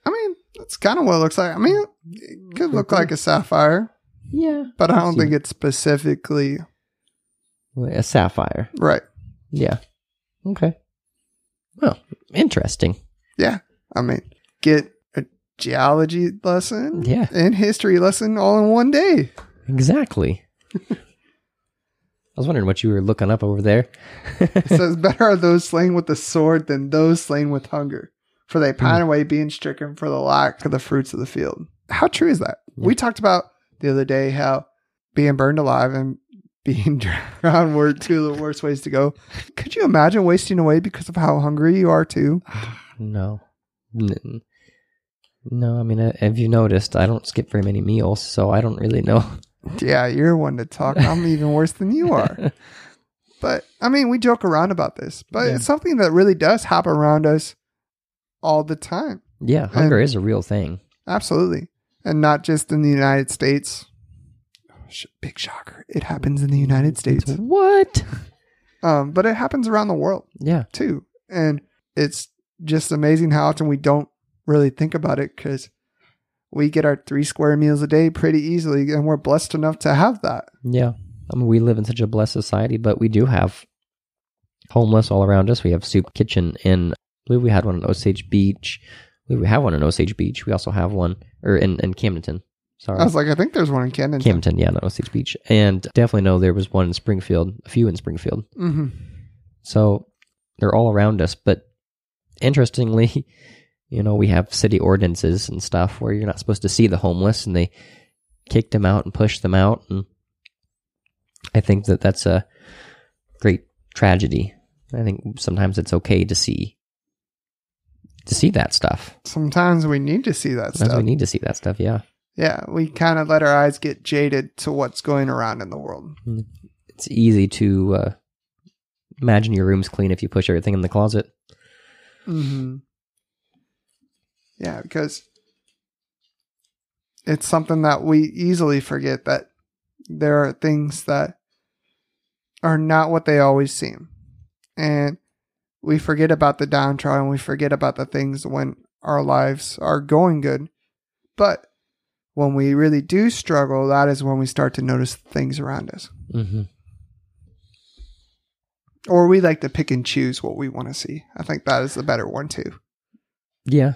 I mean, that's kind of what it looks like. I mean, it could look like a sapphire,
Yeah,
but I don't
See.
think it's specifically
a sapphire.
right.
Yeah. Okay. Well, interesting.
Yeah. I mean, get a geology lesson
Yeah,
and history lesson all in one day.
Exactly. I was wondering what you were looking up over there.
It says, Better are those slain with the sword than those slain with hunger, for they pine away being stricken for the lack of the fruits of the field. How true is that?
Yeah.
We talked about the other day how being burned alive and being [laughs] drowned were two of the worst ways to go. Could you imagine wasting away because of how hungry you are, too? [sighs]
No. No, I mean, uh, have you noticed? I don't skip very many meals, so I don't really know. [laughs]
Yeah, you're one to talk. I'm even worse than you are. [laughs] But I mean, we joke around about this, but
Yeah.
it's something that really does happen around us all the time.
yeah, hunger is a real thing.
Absolutely. And not just in the United States. Big shocker. It happens in the United States.
What?
Um, but it happens around the world
Yeah.
too. And it's just amazing how often we don't really think about it because we get our three square meals a day pretty easily and we're blessed enough to have that.
Yeah. I mean, we live in such a blessed society, but we do have homeless all around us. We have soup kitchen in, I believe we had one in Osage Beach. We have one in Osage Beach. We also have one, or in, in Camdenton. Sorry.
I was like, I think there's one in Canada.
Camdenton, yeah, not Osage Beach. And definitely know there was one in Springfield, a few in Springfield.
hmm
So they're all around us. But interestingly, [laughs] you know, we have city ordinances and stuff where you're not supposed to see the homeless, and they kicked them out and pushed them out. And I think that that's a great tragedy. I think sometimes it's okay to see to see that stuff.
Sometimes we need to see that
Sometimes
stuff.
we need to see that stuff. Yeah,
yeah, we kind of let our eyes get jaded to what's going around in the world.
it's easy to uh, imagine your room's clean if you push everything in the closet.
Mm-hmm. Yeah, because it's something that we easily forget that there are things that are not what they always seem. And we forget about the downtrodden, we forget about the things when our lives are going good. But when we really do struggle, that is when we start to notice things around us.
Mm-hmm.
Or we like to pick and choose what we want to see. I think that is the better one too.
Yeah.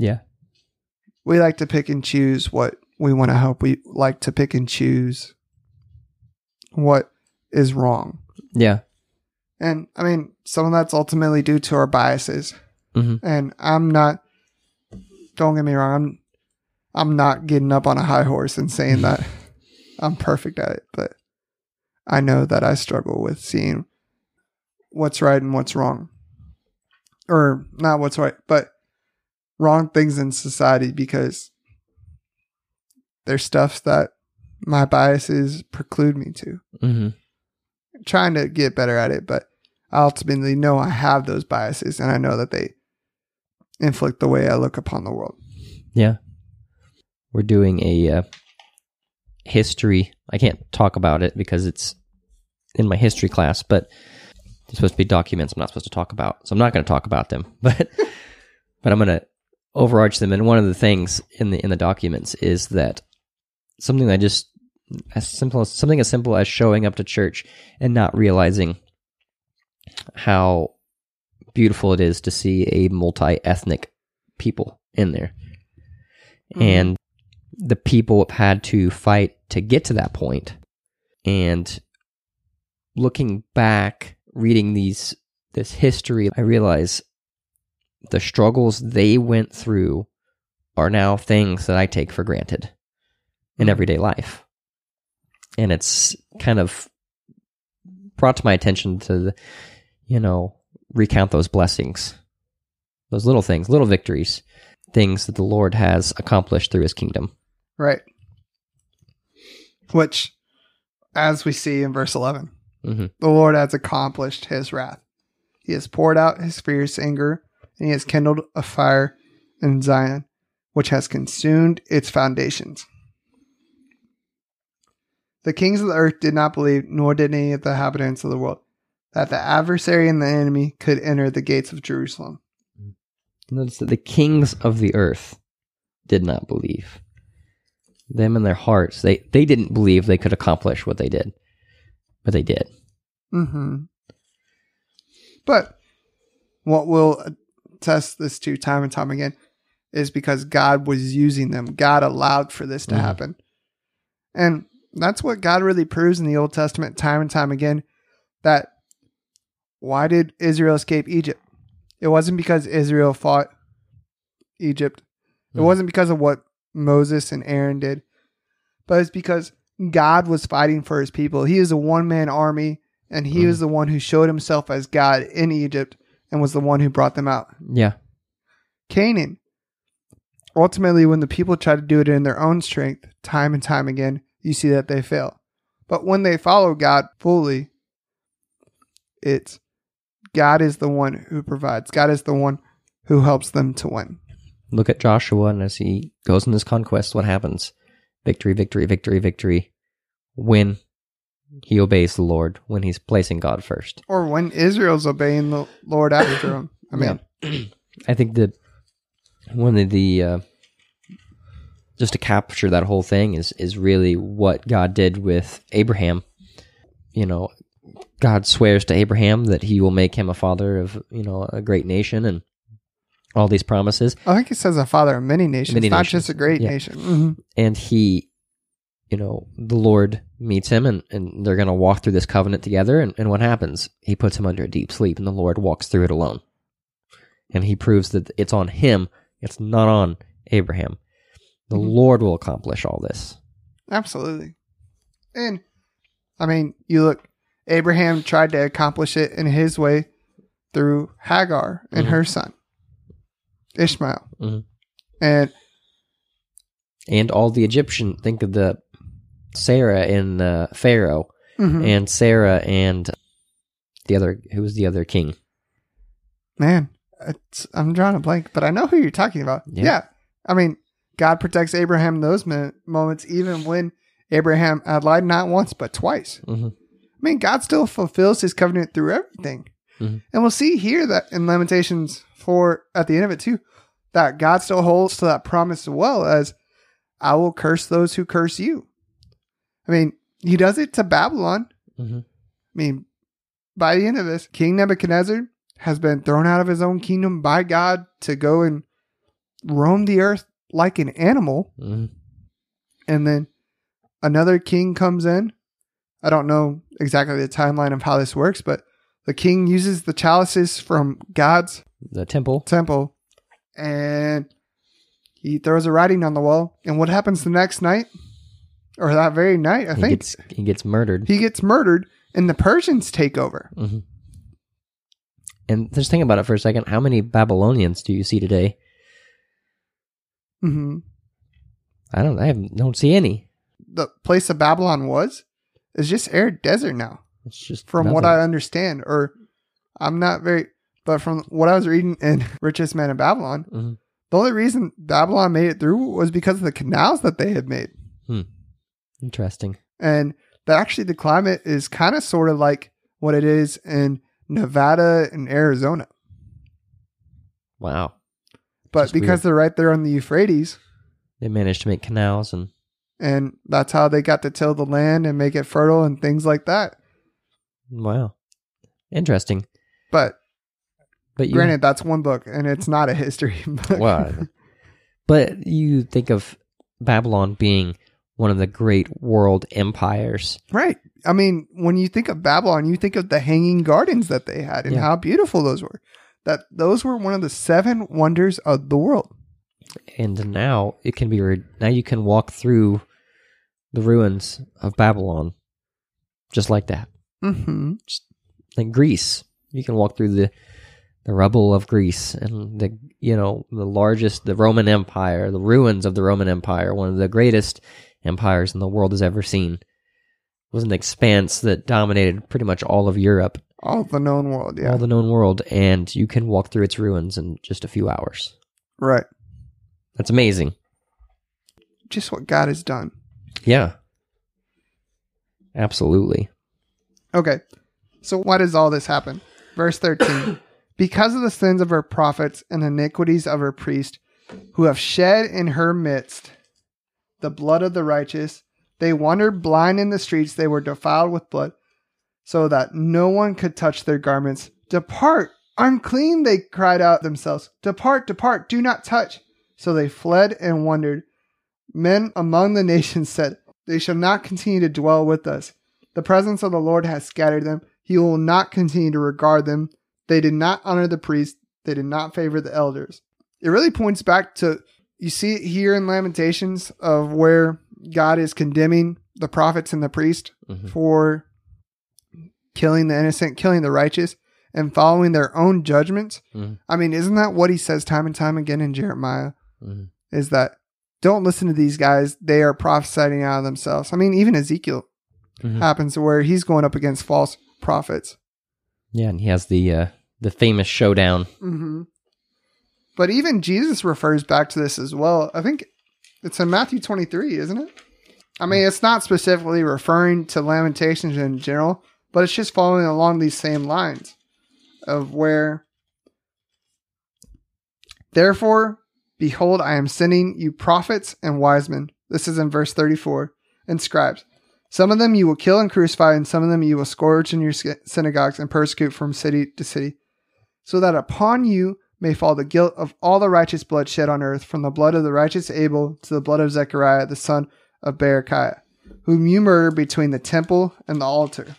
Yeah.
We like to pick and choose what we want to help. We like to pick and choose what is wrong.
Yeah.
And I mean, some of that's ultimately due to our biases.
Mm-hmm.
And I'm not, don't get me wrong, I'm, I'm not getting up on a high horse and saying that [laughs] I'm perfect at it, but I know that I struggle with seeing what's right and what's wrong. Or not what's right, but wrong things in society because there's stuff that my biases preclude me to.
Mm-hmm.
trying to get better at it, but I ultimately know I have those biases and I know that they inflict the way I look upon the world.
Yeah. We're doing a uh, history. I can't talk about it because it's in my history class, but it's supposed to be documents I'm not supposed to talk about. So I'm not going to talk about them, [laughs] but but I'm going to overarch them. And one of the things in the in the documents is that something that just as simple as something as simple as showing up to church and not realizing how beautiful it is to see a multi-ethnic people in there.
Mhm.
And the people have had to fight to get to that point. And looking back, reading these this history, I realize the struggles they went through are now things that I take for granted in
Mhm.
everyday life. And it's kind of brought to my attention to, the, you know, recount those blessings, those little things, little victories, things that the Lord has accomplished through his kingdom.
Right. Which, as we see in verse 11,
hmm
the Lord has accomplished his wrath. He has poured out his fierce anger, and he has kindled a fire in Zion, which has consumed its foundations. The kings of the earth did not believe, nor did any of the inhabitants of the world, that the adversary and the enemy could enter the gates of Jerusalem.
Notice that the kings of the earth did not believe. Them in their hearts, they, they didn't believe they could accomplish what they did, but they did.
hmm But what will attest this to time and time again is because God was using them. God allowed for this to
Mhm.
happen. And that's what God really proves in the Old Testament time and time again that why did Israel escape Egypt? It wasn't because Israel fought Egypt. It
Mhm.
wasn't because of what Moses and Aaron did, but it's because God was fighting for his people. He is a one man army, and he
Mhm.
was the one who showed himself as God in Egypt and was the one who brought them out.
Yeah.
Canaan. Ultimately, when the people try to do it in their own strength, time and time again, you see that they fail. But when they follow God fully, it's God is the one who provides. God is the one who helps them to win.
Look at Joshua, and as he goes in his conquest, what happens? Victory, victory, victory, victory. When he obeys the Lord, when he's placing God first.
Or when Israel's obeying the Lord after him. I mean, [clears throat]
I think that one of the uh, just to capture that whole thing is is really what God did with Abraham. You know, God swears to Abraham that he will make him a father of you know a great nation and all these promises,
I think he says a father of many nations,
Many
not
nations.
just a great
Yeah.
nation. Mhm.
and he, you know, the Lord meets him and and they're gonna walk through this covenant together. And, and what happens? He puts him under a deep sleep, and the Lord walks through it alone, and he proves that it's on him. It's not on Abraham. The
Mhm.
Lord will accomplish all this.
Absolutely. And I mean, you look, Abraham tried to accomplish it in his way through Hagar and
Mhm.
her son, Ishmael.
Mhm.
And
and all the Egyptian. Think of the Sarah and uh, Pharaoh,
mhm,
and Sarah and the other. Who was the other king?
man, it's, I'm drawing a blank, but I know who you're talking about.
Yeah.
Yeah. I mean, God protects Abraham in those moments, even when Abraham had lied not once, but twice.
hmm
I mean, God still fulfills his covenant through everything.
Mhm.
And we'll see here that in Lamentations 4, at the end of it too, that God still holds to that promise as well as, I will curse those who curse you. I mean, he does it to Babylon.
hmm
I mean, by the end of this, King Nebuchadnezzar has been thrown out of his own kingdom by God to go and roam the earth like an animal.
hmm
And then another king comes in. I don't know exactly the timeline of how this works, but the king uses the chalices from God's
The temple.
temple and he throws a writing on the wall. And what happens the next night? Or that very night, I
he
think
gets he gets murdered.
he gets murdered and the Persians take over.
hmm And just think about it for a second. How many Babylonians do you see today?
hmm
I don't. I have, don't see any.
The place of Babylon was is just arid desert now,
It's just
from what. I understand. Or I'm not very, but from what I was reading in [laughs] Richest Man in Babylon,
Mhm.
the only reason Babylon made it through was because of the canals that they had made.
Interesting.
And that actually the climate is kind of sort of like what it is in Nevada and Arizona.
Wow.
But because
weird.
they're right there on the Euphrates,
They managed to make canals and
and that's how they got to till the land and make it fertile and things like that.
wow. Interesting.
But
But you
granted, that's one book and it's not a history [laughs] book.
Well, but you think of Babylon being one of the great world empires.
right. I mean, when you think of Babylon, you think of the hanging gardens that they had and
Yeah.
how beautiful those were. That those were one of the seven wonders of the world.
And now it can be re- now you can walk through the ruins of Babylon just like that.
hmm
Like Greece, you can walk through the the rubble of Greece and the you know the largest the Roman Empire, the ruins of the Roman Empire, one of the greatest empires in the world has ever seen. It was an expanse that dominated pretty much all of Europe,
All the known world. Yeah.
all the known world, and you can walk through its ruins in just a few hours.
right.
That's amazing.
Just what God has done.
Yeah. Absolutely.
Okay. So why does all this happen? Verse 13. [coughs] because of the sins of her prophets and iniquities of her priests, who have shed in her midst the blood of the righteous, they wandered blind in the streets, they were defiled with blood, so that no one could touch their garments. Depart, unclean, they cried out themselves. Depart, depart, do not touch. So they fled and wandered. Men among the nations [laughs] said, They shall not continue to dwell with us. The presence of the Lord has scattered them. He will not continue to regard them. They did not honor the priests. They did not favor the elders. It really points back to, you see it here in Lamentations of where God is condemning the prophets and the priest
Mhm.
for killing the innocent, killing the righteous, and following their own judgments.
Mhm.
I mean, isn't that what he says time and time again in Jeremiah?
Mhm.
Is that don't listen to these guys. They are prophesying out of themselves. I mean, even Ezekiel
Mhm.
happens where he's going up against false prophets.
Yeah, and he has the uh, the famous showdown.
But even Jesus refers back to this as well. I think it's in Matthew 23, isn't it? I mean, it's not specifically referring to Lamentations in general, but it's just following along these same lines of where, therefore, behold, I am sending you prophets and wise men. This is in verse 34, and scribes. Some of them you will kill and crucify, and some of them you will scourge in your synagogues and persecute from city to city so that upon you may fall the guilt of all the righteous blood shed on earth, from the blood of the righteous Abel to the blood of Zechariah, the son of Berechiah, whom you murdered between the temple and the altar.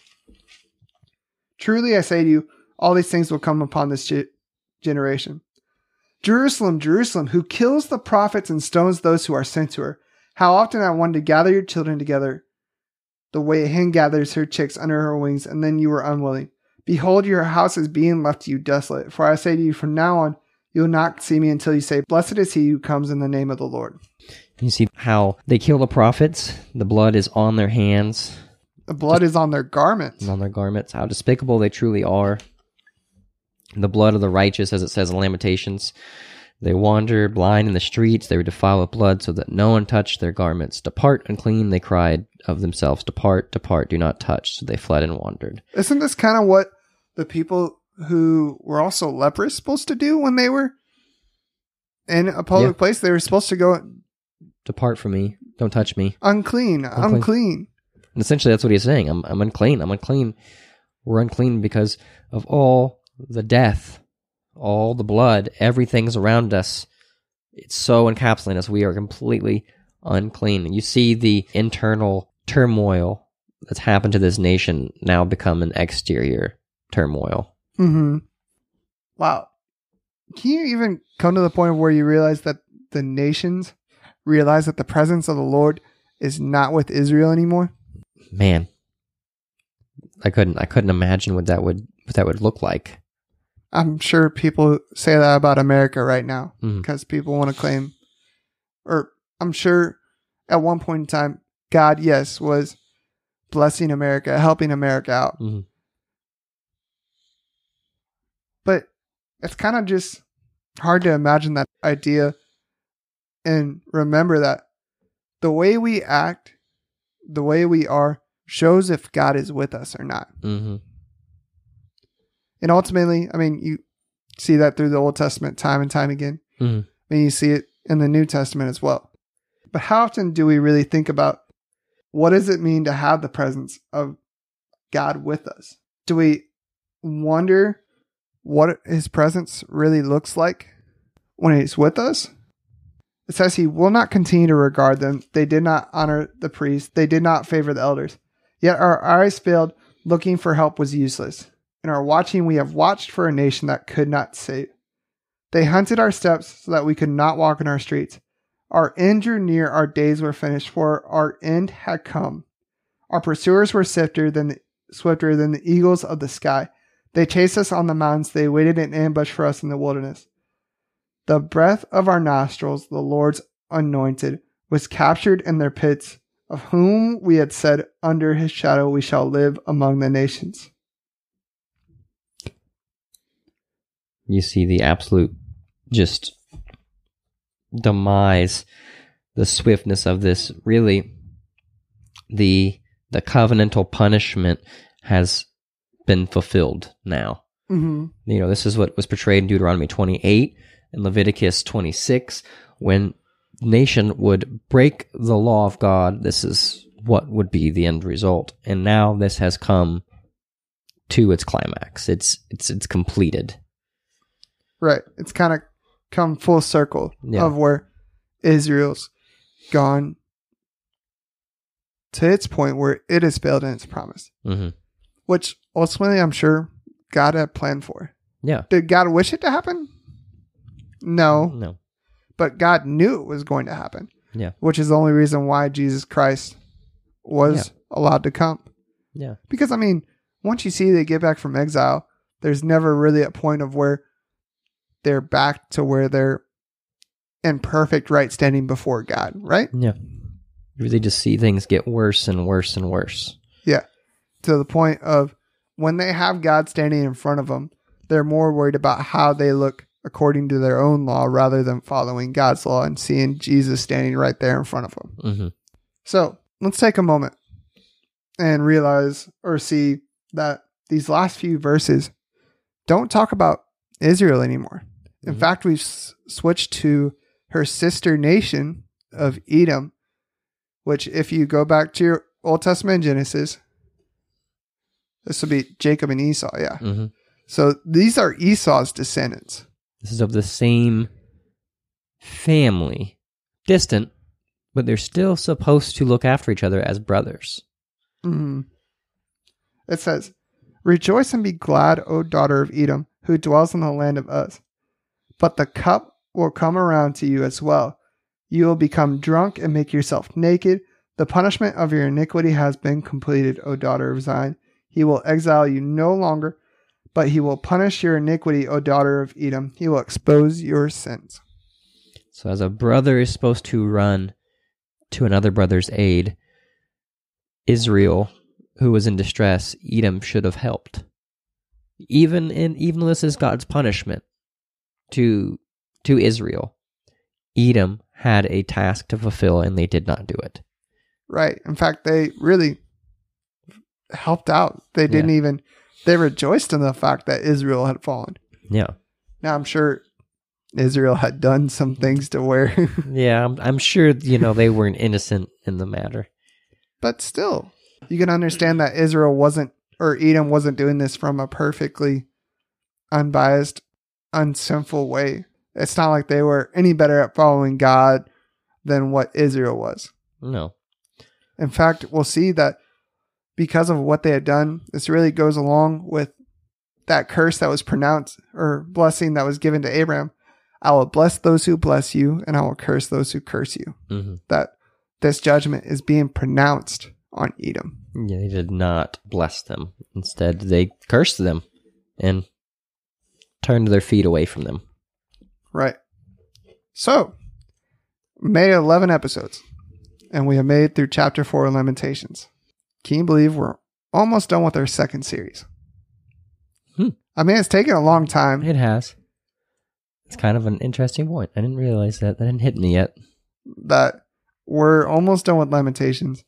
Truly I say to you, all these things will come upon this ge- generation. Jerusalem, Jerusalem, who kills the prophets and stones those who are sent to her. How often I wanted to gather your children together, the way a hen gathers her chicks under her wings, and then you were unwilling. Behold, your house is being left to you desolate. For I say to you, from now on, you will not see me until you say, Blessed is he who comes in the name of the Lord.
You see how they kill the prophets. The blood is on their hands
The blood is on their garments.
on their garments. How despicable they truly are. the blood of the righteous, as it says in Lamentations. They wandered blind in the streets. They were defiled with blood, so that no one touched their garments. Depart unclean, they cried of themselves. Depart, depart, do not touch. So they fled and wandered.
Isn't this kind of what the people who were also leprous supposed to do when they were in a public
Yeah.
place? They were supposed to go
Depart from me. Don't touch me.
unclean,
Unclean.
unclean.
And essentially, that's what he's saying. I'm, I'm unclean. I'm unclean. We're unclean because of all the death, all the blood, everything's around us. It's so encapsulating us. We are completely unclean. And you see the internal turmoil that's happened to this nation now become an exterior turmoil.
hmm Wow. Can you even come to the point of where you realize that the nations realize that the presence of the Lord is not with Israel anymore?
Man, I couldn't. I couldn't imagine what that would what that would look like.
I'm sure people say that about America right now because people want to claim, or I'm sure at one point in time, God, yes, was blessing America, helping America out.
Mhm.
But it's kind of just hard to imagine that idea and remember that the way we act, the way we are, shows if God is with us or not.
hmm
And ultimately, I mean, you see that through the Old Testament time and time again.
Mhm.
And you see it in the New Testament as well. But how often do we really think about what does it mean to have the presence of God with us? Do we wonder what his presence really looks like when he's with us? It says he will not continue to regard them. They did not honor the priests. They did not favor the elders. Yet our eyes failed. Looking for help was useless. In our watching, we have watched for a nation that could not save. They hunted our steps so that we could not walk in our streets. Our end drew near, our days were finished, for our end had come. Our pursuers were swifter than the, swifter than the eagles of the sky. They chased us on the mountains, they waited in ambush for us in the wilderness. The breath of our nostrils, the Lord's anointed, was captured in their pits, of whom we had said, Under his shadow we shall live among the nations.
You see the absolute just demise the swiftness of this. Really the the covenantal punishment has been fulfilled now.
Mm-hmm.
you know this is what was portrayed in deuteronomy 28 and leviticus 26 when nation would break the law of god. This is what would be the end result. And now this has come to its climax. It's it's it's completed
Right. It's kind of come full circle
Yeah.
of where Israel's gone to its point where it has failed in its promise,
hmm
which ultimately I'm sure God had planned for.
yeah
Did God wish it to happen? No,
no
but God knew it was going to happen.
Yeah.
Which is the only reason why Jesus Christ was allowed to come.
yeah
Because, I mean, once you see they get back from exile, there's never really a point of where they're back to where they're in perfect right standing before God, right?
Yeah. They just see things get worse and worse and worse. Yeah.
To the point of when they have God standing in front of them, they're more worried about how they look according to their own law rather than following God's law and seeing Jesus standing right there in front of them.
hmm
So let's take a moment and realize or see that these last few verses don't talk about Israel anymore. In
Mhm.
fact, we've s- switched to her sister nation of Edom, which, if you go back to your Old Testament Genesis, this would be Jacob and Esau. Yeah.
hmm
So these are Esau's descendants.
This is of the same family, distant, but they're still supposed to look after each other as brothers.
Mhm. It says, Rejoice and be glad, O daughter of Edom, who dwells in the land of Uz. But the cup will come around to you as well. You will become drunk and make yourself naked. The punishment of your iniquity has been completed, O daughter of Zion. He will exile you no longer, but he will punish your iniquity, O daughter of Edom. He will expose your sins.
So, as a brother is supposed to run to another brother's aid, Israel, who was in distress, Edom should have helped. even in even this is God's punishment to to Israel, Edom had a task to fulfill and they did not do it.
Right. In fact, they really helped out. They didn't even they rejoiced in the fact that Israel had fallen.
Yeah.
Now I'm sure Israel had done some things to where [laughs]
Yeah, I'm, I'm sure you know they weren't innocent in the matter.
but still you can understand that Israel wasn't or Edom wasn't doing this from a perfectly unbiased, unsinful way. It's not like they were any better at following God than what Israel was.
No.
In fact, we'll see that because of what they had done, this really goes along with that curse that was pronounced or blessing that was given to Abraham. I will bless those who bless you, and I will curse those who curse you.
hmm
That this judgment is being pronounced on Edom.
Yeah, they did not bless them. Instead, they cursed them and turned their feet away from them.
Right. So, made 11 episodes, and we have made through chapter 4 of Lamentations. Can you believe we're almost done with our second series?
Hmm.
I mean, it's taken a long time.
It has. It's kind of an interesting point. I didn't realize that. That didn't hit me yet.
that we're almost done with Lamentations,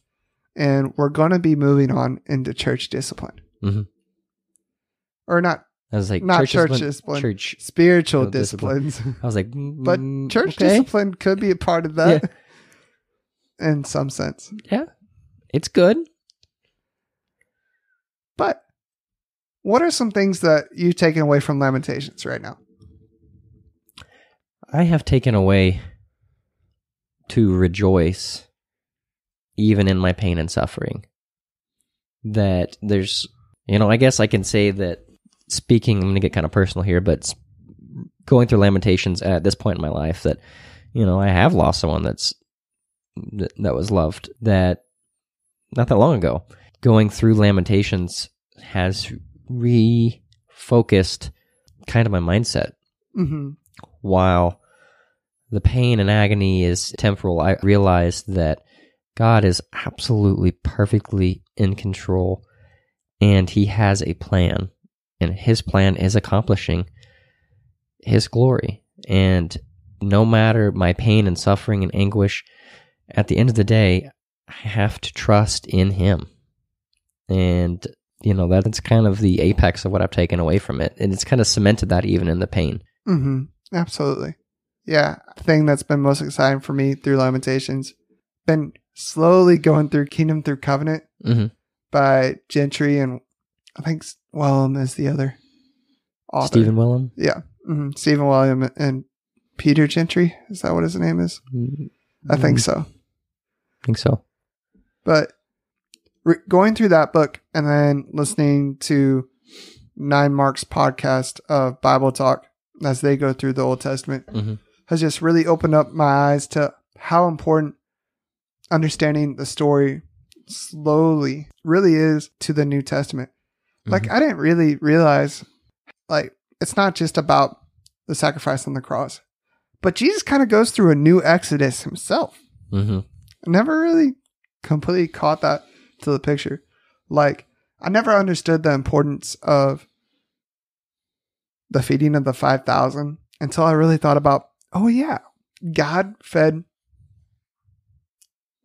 and we're going to be moving on into church discipline.
Mhm.
Or not
I was like,
Not
church,
church
discipline,
discipline.
Church.
spiritual
Oh, discipline.
disciplines,
I was like,
but
mm,
church
okay.
discipline could be a part of that in some sense.
Yeah, it's good.
But what are some things that you've taken away from Lamentations right now?
I have taken away to rejoice even in my pain and suffering. That there's, you know, I guess I can say that speaking, I'm going to get kind of personal here, but going through Lamentations at this point in my life, that, you know, I have lost someone that's, that, that was loved that not that long ago. Going through Lamentations has refocused kind of my mindset
Mm-hmm.
while the pain and agony is temporal, I realized that God is absolutely perfectly in control and He has a plan, and His plan is accomplishing His glory. And no matter my pain and suffering and anguish, at the end of the day, I have to trust in Him. And, you know, that's kind of the apex of what I've taken away from it. And it's kind of cemented that even in the pain.
Mm-hmm. Absolutely. Yeah. The thing that's been most exciting for me through Lamentations, been slowly going through Kingdom Through Covenant
hmm
by Gentry and I think Wellum is the other author.
Stephen Wellum?
Yeah. hmm Stephen William and Peter Gentry. Is that what his name is? I think so.
I think so.
But re- going through that book and then listening to Nine Marks podcast of Bible Talk as they go through the Old Testament
Mhm.
has just really opened up my eyes to how important understanding the story slowly really is to the New Testament. Like I didn't really realize like it's not just about the sacrifice on the cross. But Jesus kind of goes through a new exodus himself.
Mm-hmm.
I never really completely caught that to the picture. Like, I never understood the importance of the feeding of the 5,000 until I really thought about, oh, yeah, God fed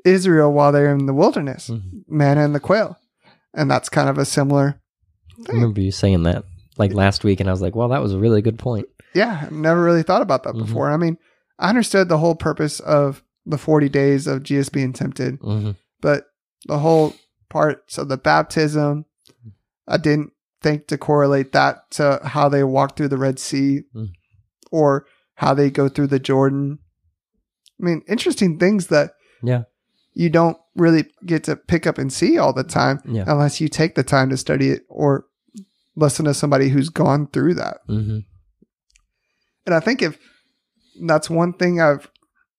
Israel while they're in the wilderness,
Mhm.
manna and the quail. And that's kind of a similar
I remember you saying that like last week, and I was like, "Well, that was a really good point."
Yeah, I never really thought about that
Mhm.
before. I mean, I understood the whole purpose of the 40 days of Jesus being tempted.
Mm-hmm.
but the whole parts of the baptism, I didn't think to correlate that to how they walk through the Red Sea
Mm.
or how they go through the Jordan. I mean, interesting things that
Yeah,
you don't really get to pick up and see all the time
yeah,
unless you take the time to study it or listen to somebody who's gone through that.
mm-hmm.
And I think if that's one thing I've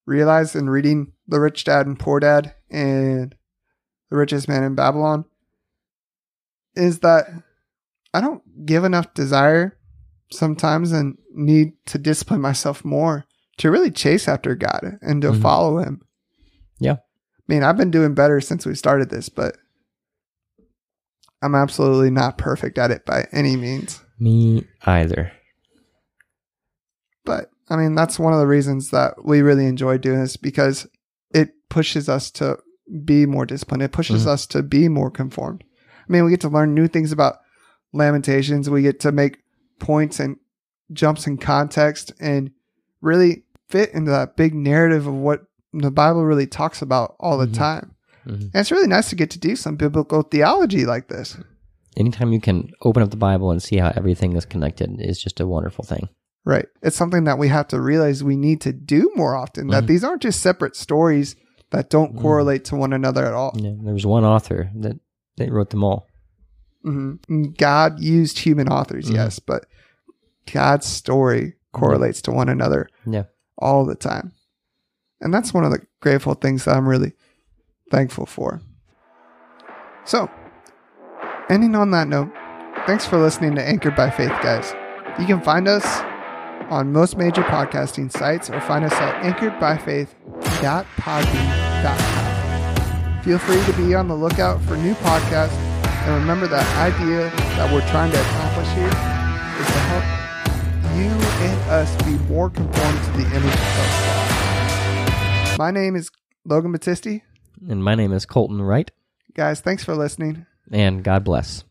realized in reading The Rich Dad and Poor Dad and The Richest Man in Babylon is that I don't give enough desire sometimes and need to discipline myself more to really chase after God and to
Mhm.
follow Him.
Yeah.
I mean, I've been doing better since we started this, but I'm absolutely not perfect at it by any means.
Me either.
But I mean, that's one of the reasons that we really enjoy doing this because it pushes us to be more disciplined. It pushes
Mhm.
us to be more conformed. I mean, we get to learn new things about Lamentations. We get to make points and jumps in context and really fit into that big narrative of what the Bible really talks about all the
Mhm.
time.
Mhm.
And it's really nice to get to do some biblical theology like this.
Anytime you can open up the Bible and see how everything is connected is just a wonderful thing.
Right. It's something that we have to realize we need to do more often, that
Mhm.
these aren't just separate stories that don't
Mhm.
correlate to one another at all.
Yeah, there was one author that, that wrote them all.
hmm God used human authors,
Mhm.
yes, but God's story correlates to one another
Yeah.
all the time. And that's one of the grateful things that I'm really thankful for. So, ending on that note, thanks for listening to Anchored by Faith, guys. You can find us on most major podcasting sites or find us at anchoredbyfaith.podbean.com. Feel free to be on the lookout for new podcasts and remember that idea that we're trying to accomplish here is to help you and us be more conformed to the image of Christ. My name is Logan Battisti.
And my name is Colton Wright,
Guys, thanks for listening.
and God bless.